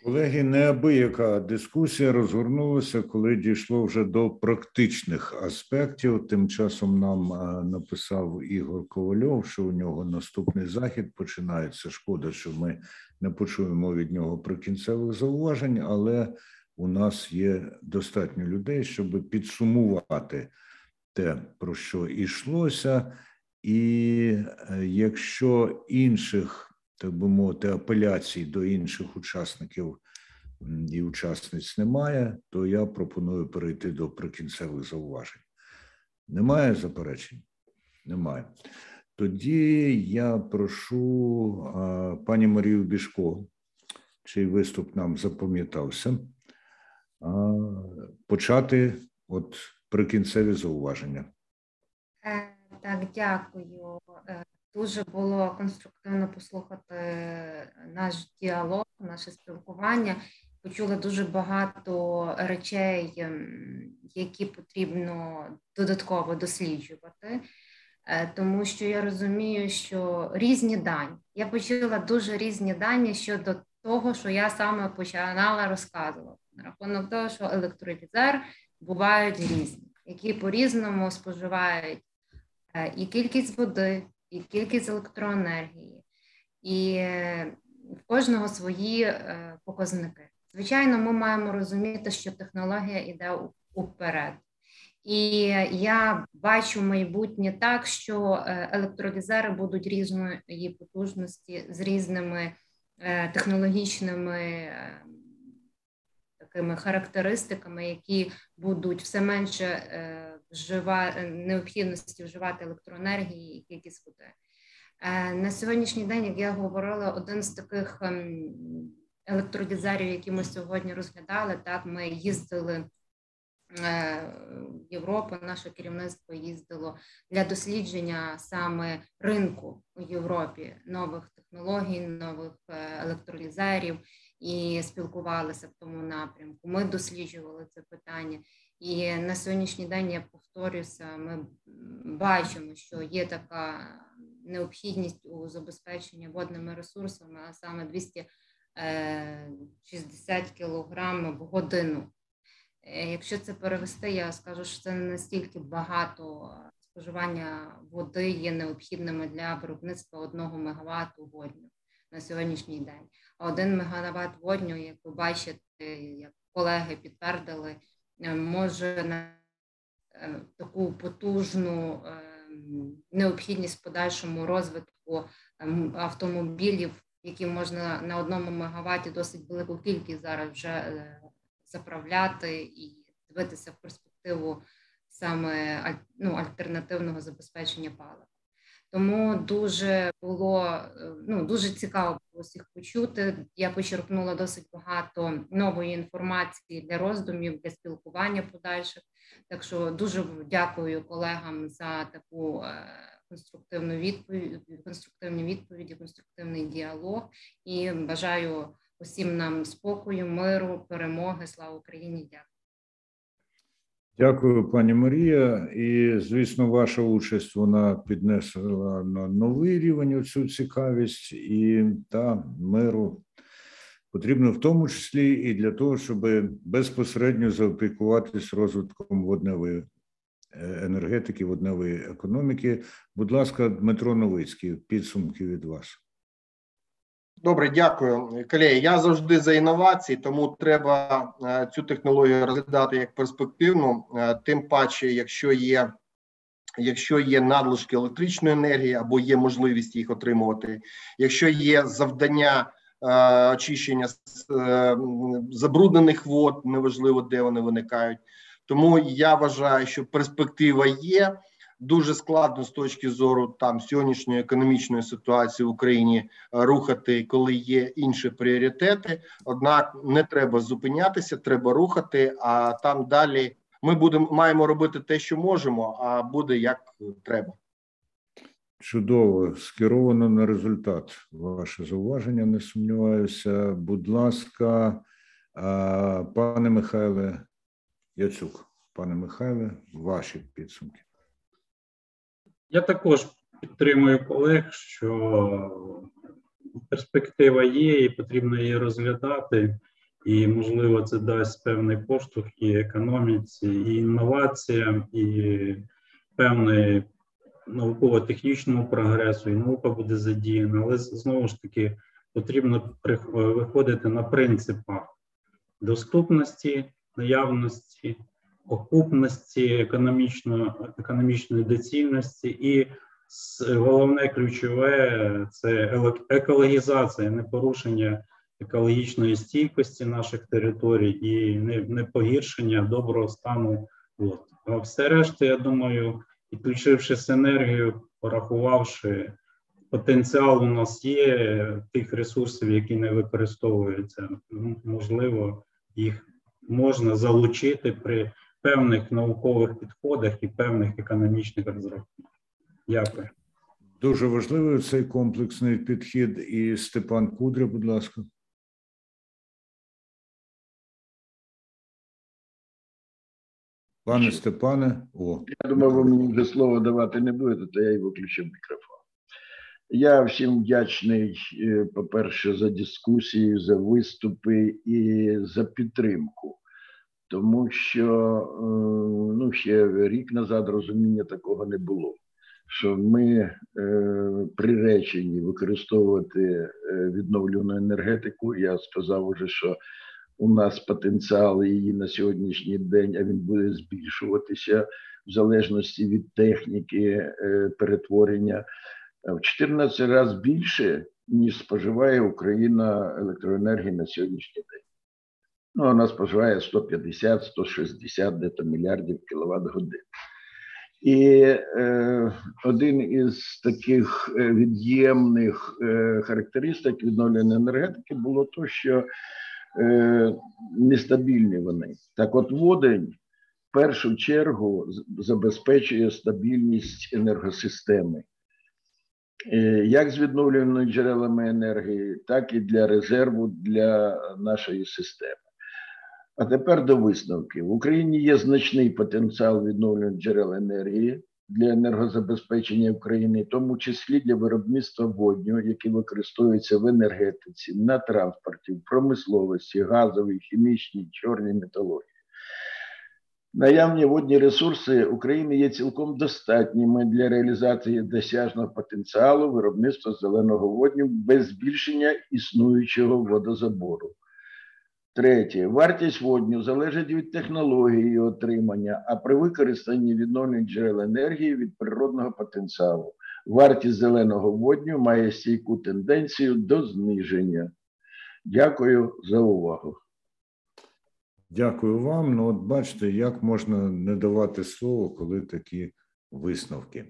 Колеги, неабияка дискусія розгорнулася, коли дійшло вже до практичних аспектів. Тим часом нам написав Ігор Ковальов, що у нього наступний захід починається. Шкода, що ми не почуємо від нього прикінцевих зауважень, але у нас є достатньо людей, щоб підсумувати те, про що йшлося, і е, якщо інших так би мовити, апеляцій до інших учасників і учасниць немає, то я пропоную перейти до прикінцевих зауважень. Немає заперечень? Немає. Тоді я прошу пані Марію Бішко, чий виступ нам запам'ятався, почати от прикінцеві зауваження. Е, так, дякую. Е, Дуже було конструктивно послухати наш діалог, наше спілкування. Почули дуже багато речей, ем, які потрібно додатково досліджувати, е, тому що я розумію, що різні дані. Я почула дуже різні дані щодо того, що я саме починала розказувати на рахунок того, що електролізер бувають різні, які по різному споживають е, і кількість води і кількість електроенергії, і в кожного свої е, показники. Звичайно, ми маємо розуміти, що технологія йде уперед. І я бачу майбутнє так, що е, електролізери будуть різної потужності з різними е, технологічними такими характеристиками, які будуть все менше вжива... необхідності вживати електроенергії і кількість води. Е, на сьогоднішній день, як я говорила, один з таких ем, електродізерів, які ми сьогодні розглядали, так ми їздили в Європу наше керівництво їздило для дослідження саме ринку у Європі нових технологій, нових електролізерів і спілкувалися в тому напрямку. Ми досліджували це питання, і на сьогоднішній день я повторюся. Ми бачимо, що є така необхідність у забезпеченні водними ресурсами, а саме 260 кілограм в годину. Е, якщо це перевести, я скажу, що це не настільки багато споживання води є необхідними для виробництва одного мегаватту водню на сьогоднішній день. А один мегаватт водню, як ви бачите, як колеги підтвердили, е, може на е, таку потужну необхідність в подальшому розвитку автомобілів, які можна на одному мегаватті досить велику кількість зараз вже заправляти і дивитися в перспективу саме ну, альтернативного забезпечення палива. Тому дуже було ну дуже цікаво було всіх почути. Я почерпнула досить багато нової інформації для роздумів, для спілкування подальших. Так що дуже дякую колегам за таку е, конструктивну відповідь, конструктивні відповіді, конструктивний діалог і бажаю усім нам спокою, миру, перемоги. Слава Україні! Дякую. Дякую, пані Марія. І звісно, ваша участь вона піднесла на новий рівень цю цікавість і та миру потрібно в тому числі і для того, щоб безпосередньо заопікуватись розвитком водневої е, енергетики, водневої економіки. Будь ласка, Дмитро Новицький, підсумки від вас. Добре, дякую, колеги. Я завжди за інновації, тому треба е, цю технологію розглядати як перспективну. Е, тим паче, якщо є якщо є надлишки електричної енергії або є можливість їх отримувати, якщо є завдання е, очищення забруднених вод, неважливо де вони виникають. Тому я вважаю, що перспектива є дуже складно з точки зору там сьогоднішньої економічної ситуації в Україні е, рухати, коли є інші пріоритети. Однак не треба зупинятися, треба рухати. А там далі ми будемо маємо робити те, що можемо, а буде як треба. Чудово скеровано на результат. Ваше зауваження, не сумніваюся. Будь ласка, пане Михайле Яцюк, пане Михайле, ваші підсумки. Я також підтримую колег, що перспектива є, і потрібно її розглядати, і можливо це дасть певний поштовх і економіці, і інноваціям, і певний науково-технічному прогресу, і наука буде задіяна, але знову ж таки потрібно виходити на принципах доступності, наявності окупності, економічно, економічної доцільності, і головне ключове це екологізація, не порушення екологічної стійкості наших територій і не, не погіршення доброго стану. От. А все решта, я думаю, підключивши синергію, порахувавши. Потенціал у нас є тих ресурсів, які не використовуються. Можливо, їх можна залучити при певних наукових підходах і певних економічних розрахунках. Дякую. Дуже важливий цей комплексний підхід. І Степан Кудря, будь ласка. Пане Степане, о. Я думаю, ви мені вже слово давати не будете, то я й виключив мікрофон. Я всім вдячний, е, по-перше, за дискусії, за виступи і за підтримку тому що е, ну, ще рік назад розуміння такого не було. Що ми е, приречені використовувати е, відновлену енергетику. Я сказав уже, що у нас потенціал її на сьогоднішній день, а він буде збільшуватися в залежності від техніки перетворення в 14 разів більше, ніж споживає Україна електроенергії на сьогоднішній день. Ну, вона споживає 150-160 дето мільярдів кіловат годин. І е, один із таких е, від'ємних е, характеристик відновленої енергетики було то, що е, нестабільні вони. Так, от водень в першу чергу забезпечує стабільність енергосистеми, е, як з відновлюваними джерелами енергії, так і для резерву для нашої системи. А тепер до висновки. В Україні є значний потенціал відновлюваних джерел енергії для енергозабезпечення України, в тому числі для виробництва водню, які використовуються в енергетиці, на транспорті, в промисловості, газовій, хімічній, чорній металургії. Наявні водні ресурси України є цілком достатніми для реалізації досяжного потенціалу виробництва зеленого водню без збільшення існуючого водозабору. Третє, вартість водню залежить від технології отримання, а при використанні відновлених джерел енергії від природного потенціалу. Вартість зеленого водню має стійку тенденцію до зниження. Дякую за увагу. Дякую вам. Ну, от бачите, як можна не давати слово, коли такі висновки.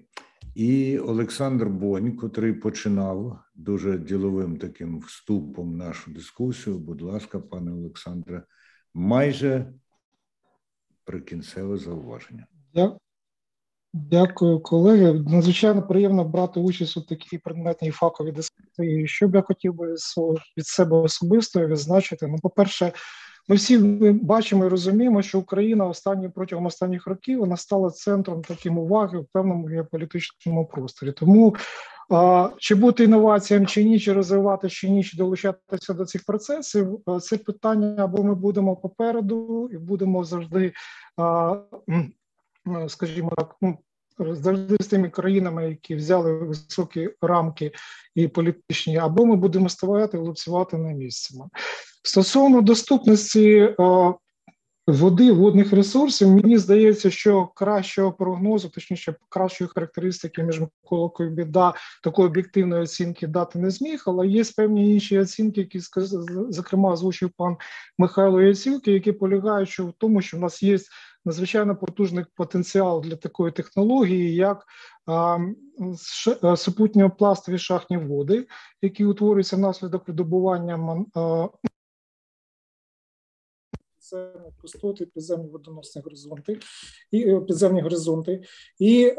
І Олександр Бонь, котрий починав дуже діловим таким вступом нашу дискусію. Будь ласка, пане Олександре, майже прикінцеве зауваження. Дякую, колеги. Надзвичайно приємно брати участь у такій предметній фаховій дискусії. Що б я хотів би від себе особисто відзначити? Ну, по-перше, ми всі бачимо і розуміємо, що Україна останні протягом останніх років вона стала центром таким уваги в певному геополітичному просторі. Тому а, чи бути інноваціям, чи ні, чи розвивати, чи ні, чи долучатися до цих процесів, це питання або ми будемо попереду і будемо завжди, а, скажімо так. Завжди з тими країнами, які взяли високі рамки і політичні, або ми будемо ставати лупцювати на місці. Стосовно доступності е, води, водних ресурсів, мені здається, що кращого прогнозу, точніше, кращої характеристики між Миколокою біда такої об'єктивної оцінки дати не зміг, але є певні інші оцінки, які зокрема озвучив пан Михайло Яцівки, які полягають що в тому, що в нас є надзвичайно потужний потенціал для такої технології, як е, супутньопластові шахні води, які утворюються внаслідок видобування підземних пустоти, підземні водоносні горизонти і е, підземні горизонти. І е,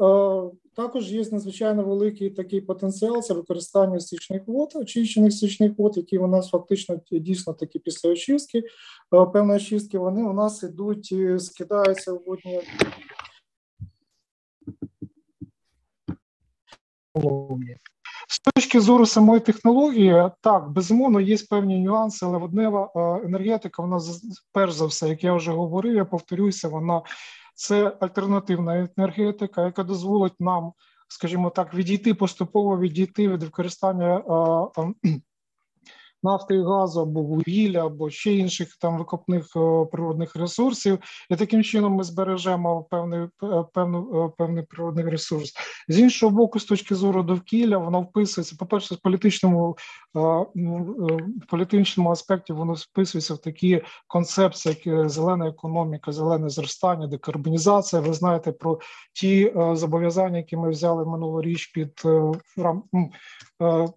також є надзвичайно великий такий потенціал це використання стічних вод, очищених стічних вод, які у нас фактично дійсно такі після очистки, е, певної очистки, вони у нас ідуть, е, скидаються в водні. З точки зору самої технології, так безумовно є певні нюанси, але воднева е, енергетика, вона перш за все, як я вже говорив, я повторюся, вона це альтернативна енергетика, яка дозволить нам, скажімо так, відійти поступово відійти від використання е, нафти і газу або вугілля, або ще інших там викопних е, природних ресурсів, і таким чином ми збережемо певний е, певну, е, певний природний ресурс. З іншого боку, з точки зору довкілля, воно вписується. По перше, з політичному в політичному аспекті воно вписується в такі концепції, як зелена економіка, зелене зростання, декарбонізація. Ви знаєте про ті зобов'язання, які ми взяли минулоріч під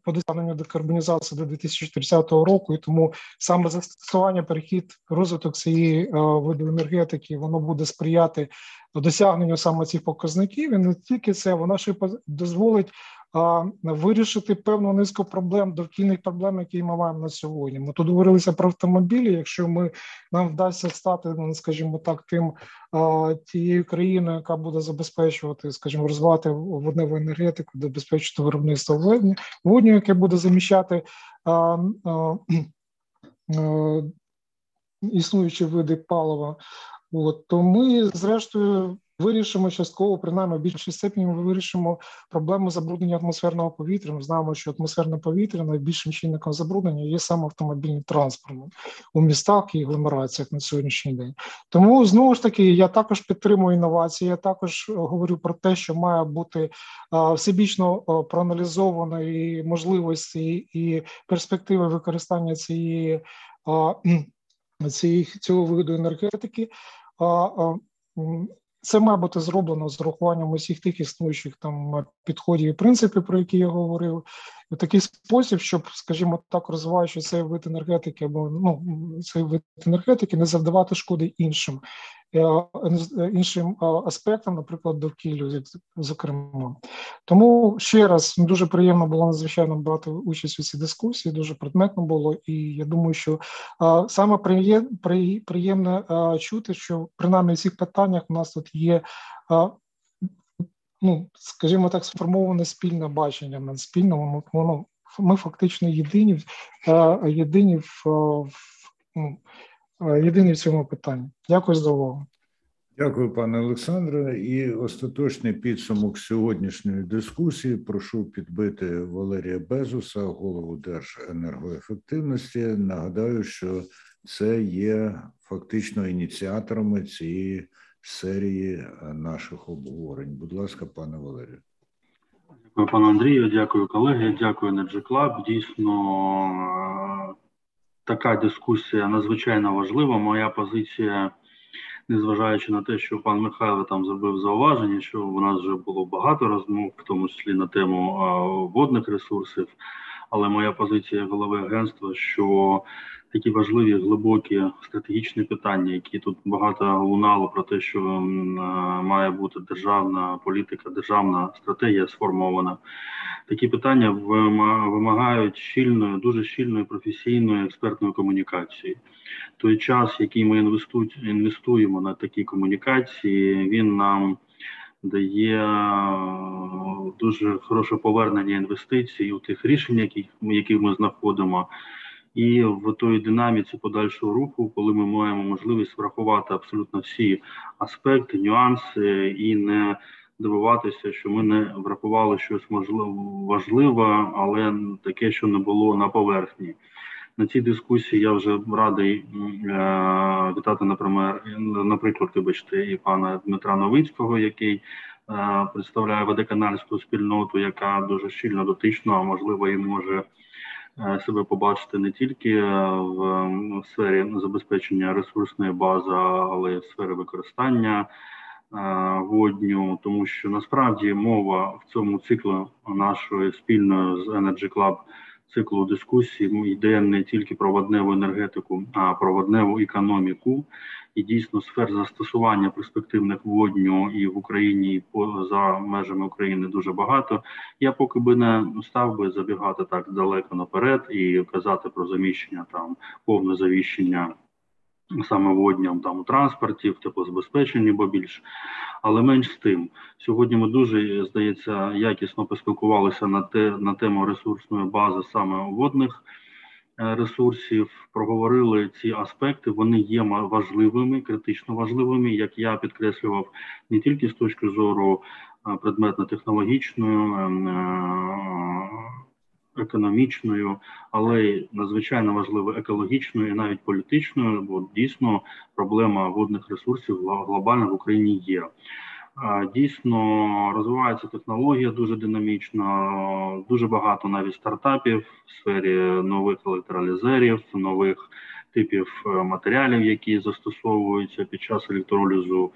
по досягненню декарбонізації до 2030 2010 року, і тому саме застосування, перехід, розвиток цієї е, виду енергетики, воно буде сприяти досягненню саме цих показників. І не тільки це, воно ще дозволить вирішити певну низку проблем, довкільних проблем, які ми маємо на сьогодні. Ми тут говорилися про автомобілі. Якщо ми нам вдасться стати, ну, скажімо так, тим тією країною, яка буде забезпечувати, скажімо, розвивати водневу енергетику, забезпечити виробництво водню, яке буде заміщати існуючі види палива. От то ми, зрештою, вирішимо частково, принаймні в більшій степені ми вирішимо проблему забруднення атмосферного повітря. Ми знаємо, що атмосферне повітря найбільшим чинником забруднення є саме автомобільний транспорт у містах і агломераціях на сьогоднішній день. Тому знову ж таки я також підтримую інновації. Я також говорю про те, що має бути всебічно проаналізовано і можливості і перспективи використання цієї. Цієї цього виду енергетики це має бути зроблено з урахуванням усіх тих існуючих там підходів і принципів, про які я говорив, в такий спосіб, щоб, скажімо так, розвиваючи цей вид енергетики, або ну цей вид енергетики, не завдавати шкоди іншим іншим аспектам, наприклад, довкіллю, зокрема. Тому ще раз дуже приємно було надзвичайно брати участь у цій дискусії. Дуже предметно було, і я думаю, що саме приємне чути, що принаймні в цих питаннях у нас тут є ну, скажімо так, сформоване спільне бачення над спільним, воно ми фактично єдині єдині в ну, єдині в цьому питанні. Дякую за увагу. Дякую, пане Олександре. І остаточний підсумок сьогоднішньої дискусії. Прошу підбити Валерія Безуса, голову Держенергоефективності. Нагадаю, що це є фактично ініціаторами цієї серії е, наших обговорень. Будь ласка, пане Валерію. Дякую, пане Андрію, дякую, колеги. Дякую, Energy Club. Дійсно, е, така дискусія надзвичайно важлива. Моя позиція, незважаючи на те, що пан Михайло там зробив зауваження, що у нас вже було багато розмов, в тому числі на тему водних ресурсів. Але моя позиція голови агентства, що такі важливі глибокі стратегічні питання, які тут багато лунало про те, що має бути державна політика, державна стратегія сформована. Такі питання вимагають щільної, дуже щільної професійної експертної комунікації. Той час, який ми інвестуємо на такі комунікації, він нам дає дуже хороше повернення інвестицій у тих рішень, яких які ми знаходимо. І в той динаміці подальшого руху, коли ми маємо можливість врахувати абсолютно всі аспекти, нюанси і не дивуватися, що ми не врахували щось можливо важливе, але таке, що не було на поверхні. На цій дискусії я вже радий е, вітати наприклад, вибачте, і пана Дмитра Новицького, який е, представляє водоканальську спільноту, яка дуже щільно дотична, а можливо і може. Е, себе побачити не тільки е, в сфері забезпечення ресурсної бази, але й в сфері використання е, водню, тому що насправді мова в цьому циклу нашої спільної з Energy Club циклу дискусії йде не тільки про водневу енергетику, а про водневу економіку. І дійсно сфер застосування перспективних водню і в Україні, і поза межами України дуже багато. Я поки би не став би забігати так далеко наперед і казати про заміщення там повне завіщення саме водням там у транспорті, в теплозабезпеченні, бо більш. Але менш з тим, сьогодні ми дуже здається якісно поспілкувалися на те на тему ресурсної бази саме водних ресурсів. Проговорили ці аспекти. Вони є важливими, критично важливими, як я підкреслював, не тільки з точки зору е, предметно-технологічної. Ем, е, економічною, але й надзвичайно важливо екологічною і навіть політичною, бо дійсно проблема водних ресурсів глобально в Україні є. Дійсно розвивається технологія дуже динамічно, дуже багато навіть стартапів в сфері нових електролізерів, нових типів е, матеріалів, які застосовуються під час електролізу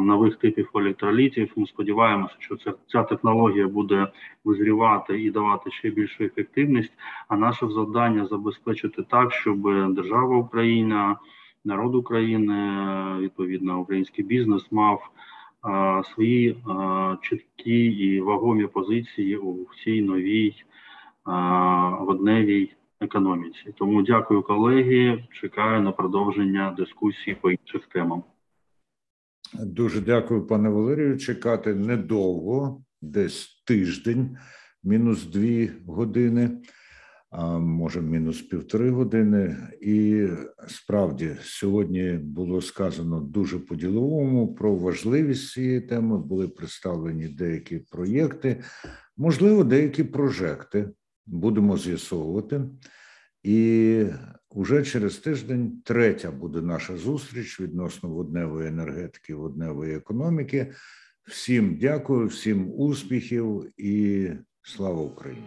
нових типів електролітів. Ми сподіваємося, що ця, ця технологія буде визрівати і давати ще більшу ефективність. А наше завдання забезпечити так, щоб держава Україна, народ України, відповідно, український бізнес мав. Свої чіткі і вагомі позиції у цій новій водневій економіці. Тому дякую колеги. Чекаю на продовження дискусії по інших темам. Дуже дякую, пане Валерію. Чекати недовго, десь тиждень, мінус дві години, може мінус півтори години. І справді сьогодні було сказано дуже по-діловому про важливість цієї теми. Були представлені деякі проєкти, можливо, деякі прожекти. Будемо з'ясовувати. І Уже через тиждень третя буде наша зустріч відносно водневої енергетики, водневої економіки. Всім дякую, всім успіхів і слава Україні.